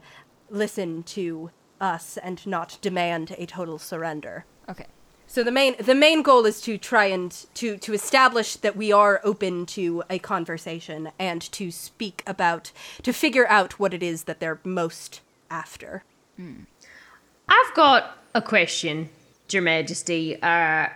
listen to us and not demand a total surrender. Okay. So the main the main goal is to try and to to establish that we are open to a conversation and to speak about to figure out what it is that they're most after. I've got a question, Your Majesty. Uh,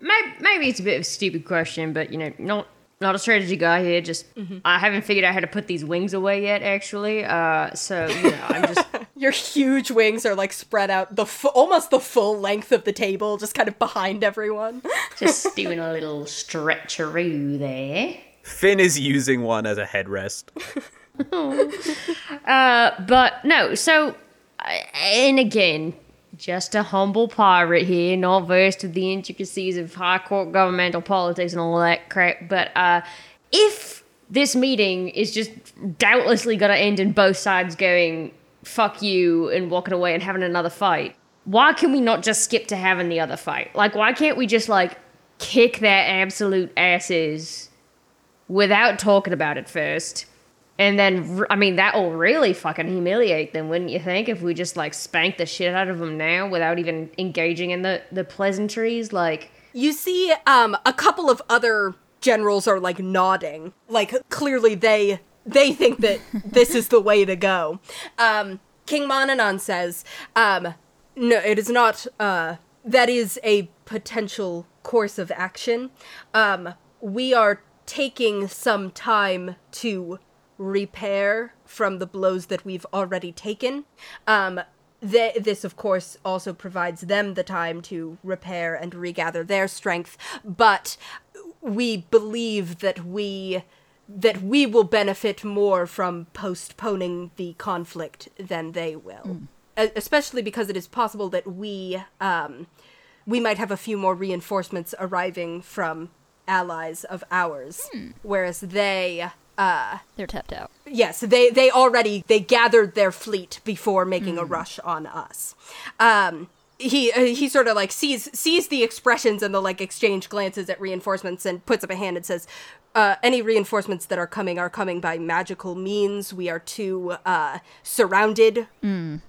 maybe, maybe it's a bit of a stupid question, but you know, not not a strategy guy here. Just I haven't figured out how to put these wings away yet, actually. Uh, so you know, I'm just Your huge wings are like spread out the fu- almost the full length of the table, just kind of behind everyone. just doing a little stretcheroo there. Fin is using one as a headrest. Uh, but no, so I- and again, just a humble pirate here, not versed with the intricacies of high court governmental politics and all that crap. But uh, if this meeting is just doubtlessly going to end in both sides going "fuck you" and walking away and having another fight, why can we not just skip to having the other fight? Like, why can't we just like kick their absolute asses without talking about it first? And then, I mean, that will really fucking humiliate them, wouldn't you think? If we just like spank the shit out of them now without even engaging in the the pleasantries, like You see, um, a couple of other generals are like nodding, like clearly they they think that this is the way to go. Um, King Monanon says, um, no, it is not. Uh, that is a potential course of action. Um, we are taking some time to repair from the blows that we've already taken. Um, th- this, of course, also provides them the time to repair and regather their strength, but we believe that we that we will benefit more from postponing the conflict than they will. E- Especially because it is possible that we um, we might have a few more reinforcements arriving from allies of ours, whereas they uh, They're tapped out. yes they they already they gathered their fleet before making a rush on us. Um he uh, he sort of like sees sees the expressions and the like exchange glances at reinforcements and puts up a hand and says uh, any reinforcements that are coming are coming by magical means. We are too uh, surrounded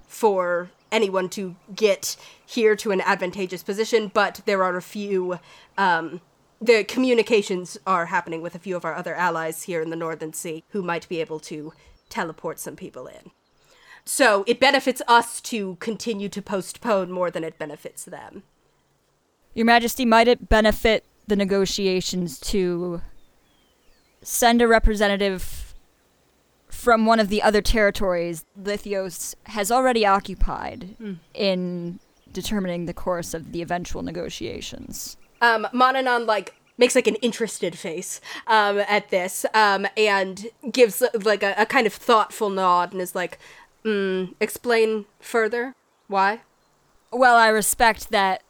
for anyone to get here to an advantageous position, but there are a few. Um, the communications are happening with a few of our other allies here in the Northern Sea who might be able to teleport some people in. So it benefits us to continue to postpone more than it benefits them. Your Majesty, might it benefit the negotiations to send a representative from one of the other territories Lithios has already occupied in determining the course of the eventual negotiations? Um, Monanon like makes like an interested face um, at this um, and gives like a, a kind of thoughtful nod and is like, mm, explain further why. Well, I respect that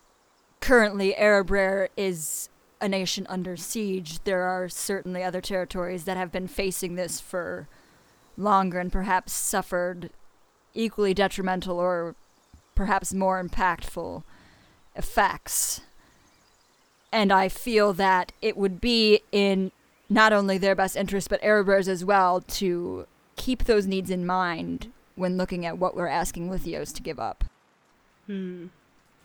currently Erebraer is a nation under siege. There are certainly other territories that have been facing this for longer and perhaps suffered equally detrimental or perhaps more impactful effects. And I feel that it would be in not only their best interest but Erebraer's as well to keep those needs in mind when looking at what we're asking Lithios to give up. Hmm.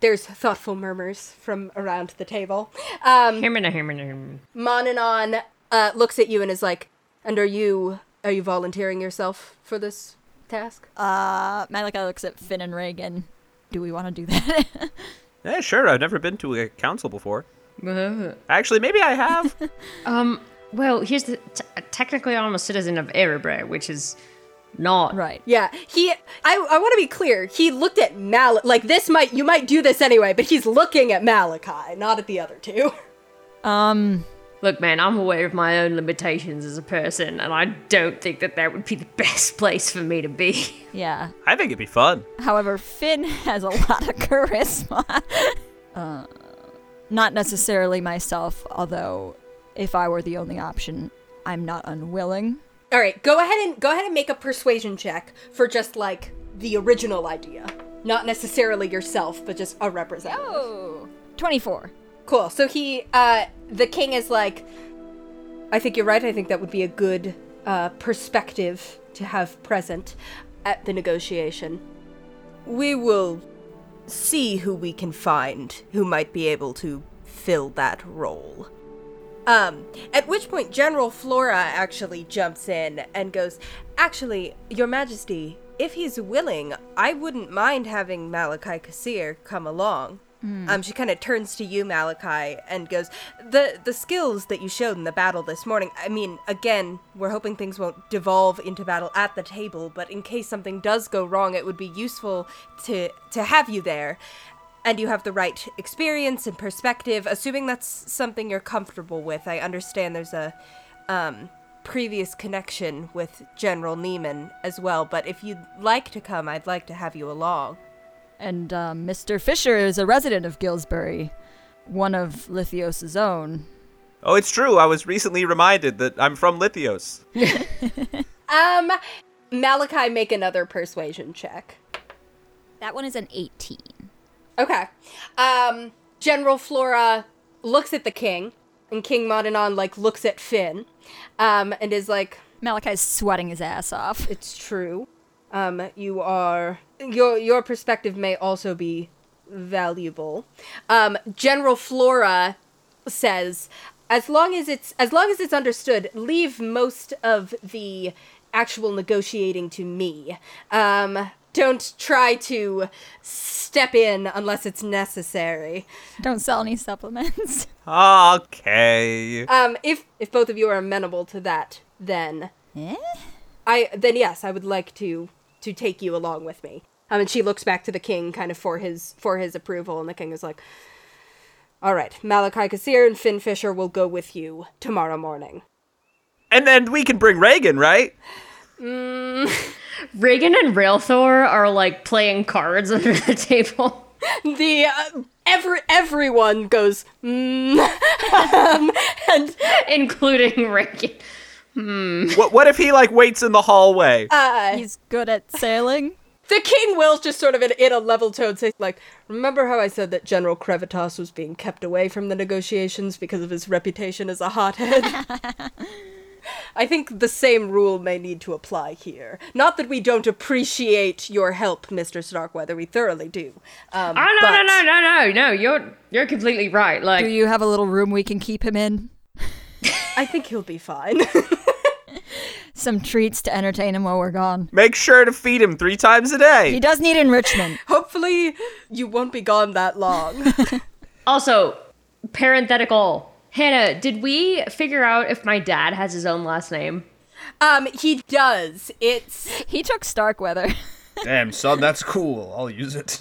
There's thoughtful murmurs from around the table. Um, Himina, himina, himina. Uh, looks at you and is like, "And are you are you volunteering yourself for this task?" Uh, Malachi looks at Fin and Regin. Do we want to do that? Yeah, sure. I've never been to a council before. Actually, maybe I have. Um, well, here's the. T- technically, I'm a citizen of Erebraer, which is not. right. Yeah, he. I I want to be clear. He looked at Mal. Like this might you might do this anyway, but he's looking at Malachi, not at the other two. Um, Look, man, I'm aware of my own limitations as a person, and I don't think that that would be the best place for me to be. yeah. I think it'd be fun. However, Fin has a lot of charisma. uh, not necessarily myself, although if I were the only option, I'm not unwilling. All right, go ahead and go ahead and make a persuasion check for just like the original idea, not necessarily yourself, but just a representative. Oh, 24. Cool. So he, uh, the king is like, I think you're right. I think that would be a good uh, perspective to have present at the negotiation. We will see who we can find who might be able to fill that role. Um, at which point General Flora actually jumps in and goes, Actually, Your Majesty, if he's willing, I wouldn't mind having Malachi Kassir come along. Um, she kind of turns to you, Malachi, and goes, "the The skills that you showed in the battle this morning. I mean, again, we're hoping things won't devolve into battle at the table, but in case something does go wrong, it would be useful to to have you there, and you have the right experience and perspective. Assuming that's something you're comfortable with. I understand there's a um, previous connection with General Neiman as well, but if you'd like to come, I'd like to have you along." And um, Mr. Fisher is a resident of Gillsbury, one of Lithios' own. Oh, it's true. I was recently reminded that I'm from Lithios. Um, Malachi, make another persuasion check. That one is an 18. Okay. Um, General Flora looks at the king, and King Modanon, like, looks at Fin, um, and is like, Malachi's sweating his ass off. it's true. Um, you are, your, your perspective may also be valuable. Um, General Flora says, as long as it's, as long as it's understood, leave most of the actual negotiating to me. Um, don't try to step in unless it's necessary. Don't sell any supplements. Okay. Um, if if both of you are amenable to that, then eh? I then yes, I would like to to take you along with me. Um, and she looks back to the king, kind of for his for his approval, and the king is like, "All right, Malachi Kassir and Fin Fisher will go with you tomorrow morning." And then we can bring Regin, right? Regin and Railthor are like playing cards under the table. The uh, every everyone goes, mm. um, and including Regin. What what if he like waits in the hallway? uh, He's good at sailing. The king will just sort of in, in a level tone say, like, remember how I said that General Crevitas was being kept away from the negotiations because of his reputation as a hothead? I think the same rule may need to apply here. Not that we don't appreciate your help, Mr. Starkweather, we thoroughly do. Um, Oh no but no no no no no! You're you're completely right. Like Do you have a little room we can keep him in? I think he'll be fine. Some treats to entertain him while we're gone. Make sure to feed him three times a day. He does need enrichment. Hopefully, you won't be gone that long. Also, parenthetical. Hannah, did we figure out if my dad has his own last name? um, he does. It's He took Starkweather. Damn, son, that's cool. I'll use it.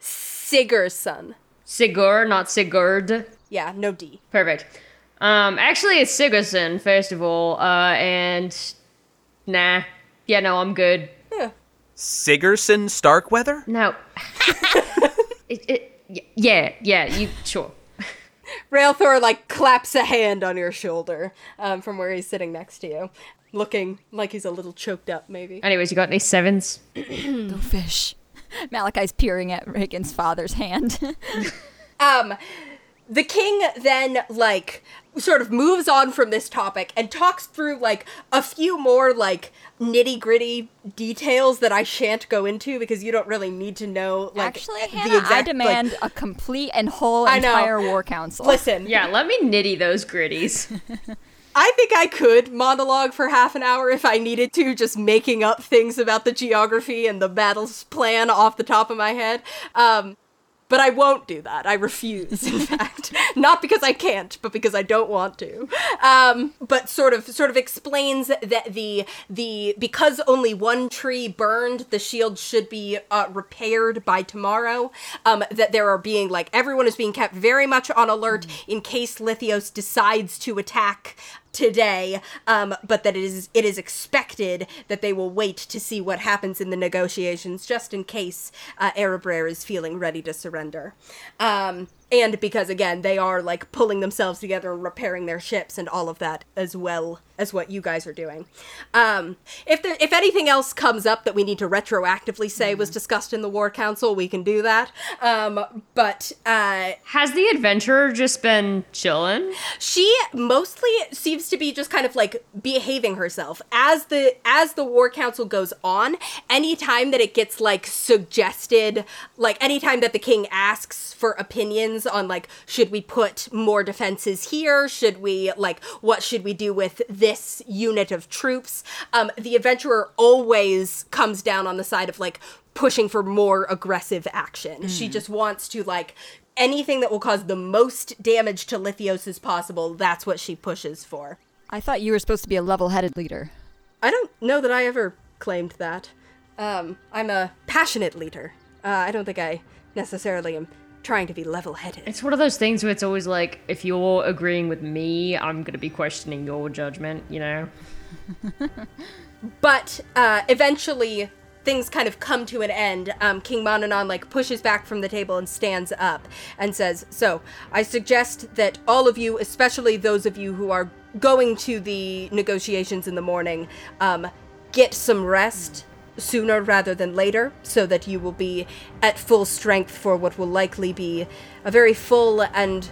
Sigerson. Sigur, not Sigurd. Yeah, no D. Perfect. Um, actually, it's Sigerson, first of all, uh, and nah. Yeah, no, I'm good. Sigerson Starkweather? No. it, it, yeah, yeah, you, sure. Railthor like claps a hand on your shoulder um, from where he's sitting next to you, looking like he's a little choked up, maybe. Anyways, you got any sevens? Go fish. Malachi's peering at Regin's father's hand. Um, the king then like sort of moves on from this topic and talks through like a few more like nitty gritty details that I shan't go into because you don't really need to know like Actually, the Hannah, I exact, like- demand a complete and whole I know. entire war council. listen, Yeah, let me nitty those gritties. I think I could monologue for half an hour if I needed to, just making up things about the geography and the battles plan off the top of my head. Um, but I won't do that. I refuse, in fact. Not because I can't, but because I don't want to. Um, but sort of sort of explains that the the because only one tree burned, the shield should be uh, repaired by tomorrow. Um, that there are being like everyone is being kept very much on alert in case Lithios decides to attack today, um, but that it is it is expected that they will wait to see what happens in the negotiations, just in case uh, is feeling ready to surrender. Um, and because again, they are like pulling themselves together and repairing their ships and all of that as well as what you guys are doing. Um, if there, if anything else comes up that we need to retroactively say was discussed in the War Council, we can do that. Um, but uh, Has the adventurer just been chilling? she mostly seems to be just kind of like behaving herself as the as the war council goes on anytime that it gets like suggested like anytime that the king asks for opinions on like should we put more defenses here should we like what should we do with this unit of troops um the adventurer always comes down on the side of like pushing for more aggressive action she just wants to like anything that will cause the most damage to Lithios as possible, that's what she pushes for. I thought you were supposed to be a level-headed leader. I don't know that I ever claimed that. Um, I'm a passionate leader. Uh, I don't think I necessarily am trying to be level headed. It's one of those things where it's always like, if you're agreeing with me, I'm gonna be questioning your judgment, you know? But uh, eventually, things kind of come to an end. Um, King Mononon like pushes back from the table and stands up and says, "So I suggest that all of you, especially those of you who are going to the negotiations in the morning, um, get some rest." Sooner rather than later, so that you will be at full strength for what will likely be a very full and,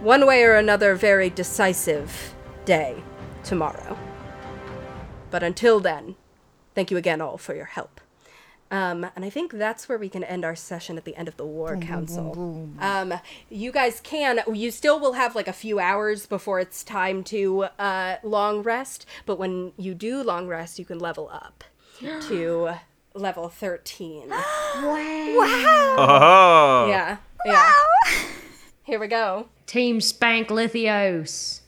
one way or another, very decisive day tomorrow. But until then, thank you again all for your help. Um, and I think that's where we can end our session at the end of the War Council. Um, you guys can, you still will have like a few hours before it's time to uh, long rest, but when you do long rest, you can level up to level 13. Wow! Oh, Yeah. Yeah. Here we go. Team Spank Lithios.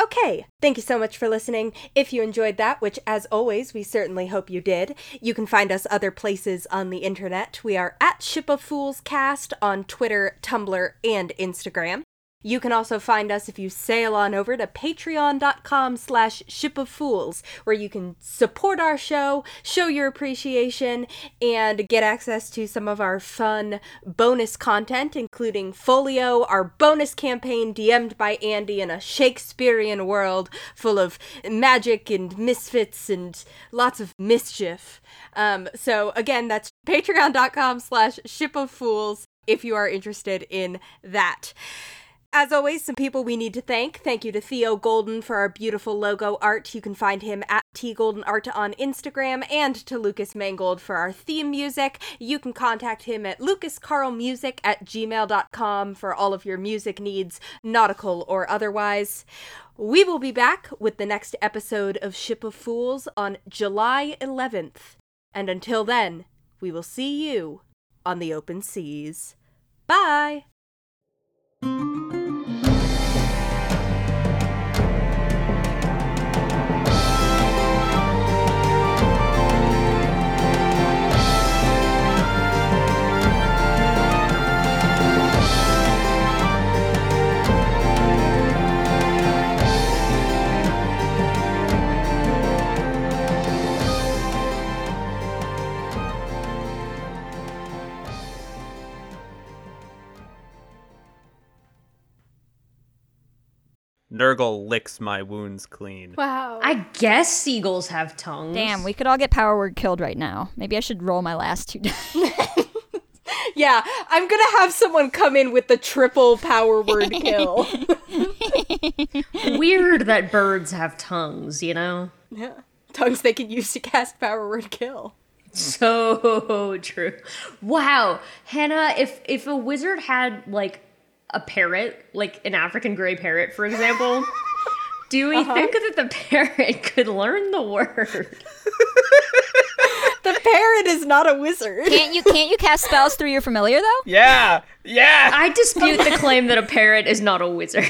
Okay, thank you so much for listening. If you enjoyed that, which as always, we certainly hope you did, you can find us other places on the internet. We are at Ship of Fools Cast on Twitter, Tumblr, and Instagram. You can also find us if you sail on over to patreon.com slash ship of fools, where you can support our show, show your appreciation, and get access to some of our fun bonus content, including Folio, our bonus campaign DM'd by Andy in a Shakespearean world full of magic and misfits and lots of mischief. Um, so again, that's patreon.com slash ship of fools if you are interested in that. As always, some people we need to thank. Thank you to Theo Golden for our beautiful logo art. You can find him at T Golden Art on Instagram, and to Lucas Mangold for our theme music. You can contact him at lucascarlmusic at gmail.com for all of your music needs, nautical or otherwise. We will be back with the next episode of Ship of Fools on July 11th. And until then, we will see you on the open seas. Bye! Nurgle licks my wounds clean. Wow. I guess seagulls have tongues. Damn, we could all get power word killed right now. Maybe I should roll my last two dice. yeah, I'm gonna have someone come in with the triple power word kill. Weird that birds have tongues, you know? yeah. Tongues they can use to cast power word kill. So true. Wow, Hannah, if if a wizard had like a parrot, like an African gray parrot, for example, do we uh-huh. think that the parrot could learn the word? The parrot is not a wizard. can't you can't you cast spells through your familiar though? Yeah, yeah. I dispute the claim that a parrot is not a wizard.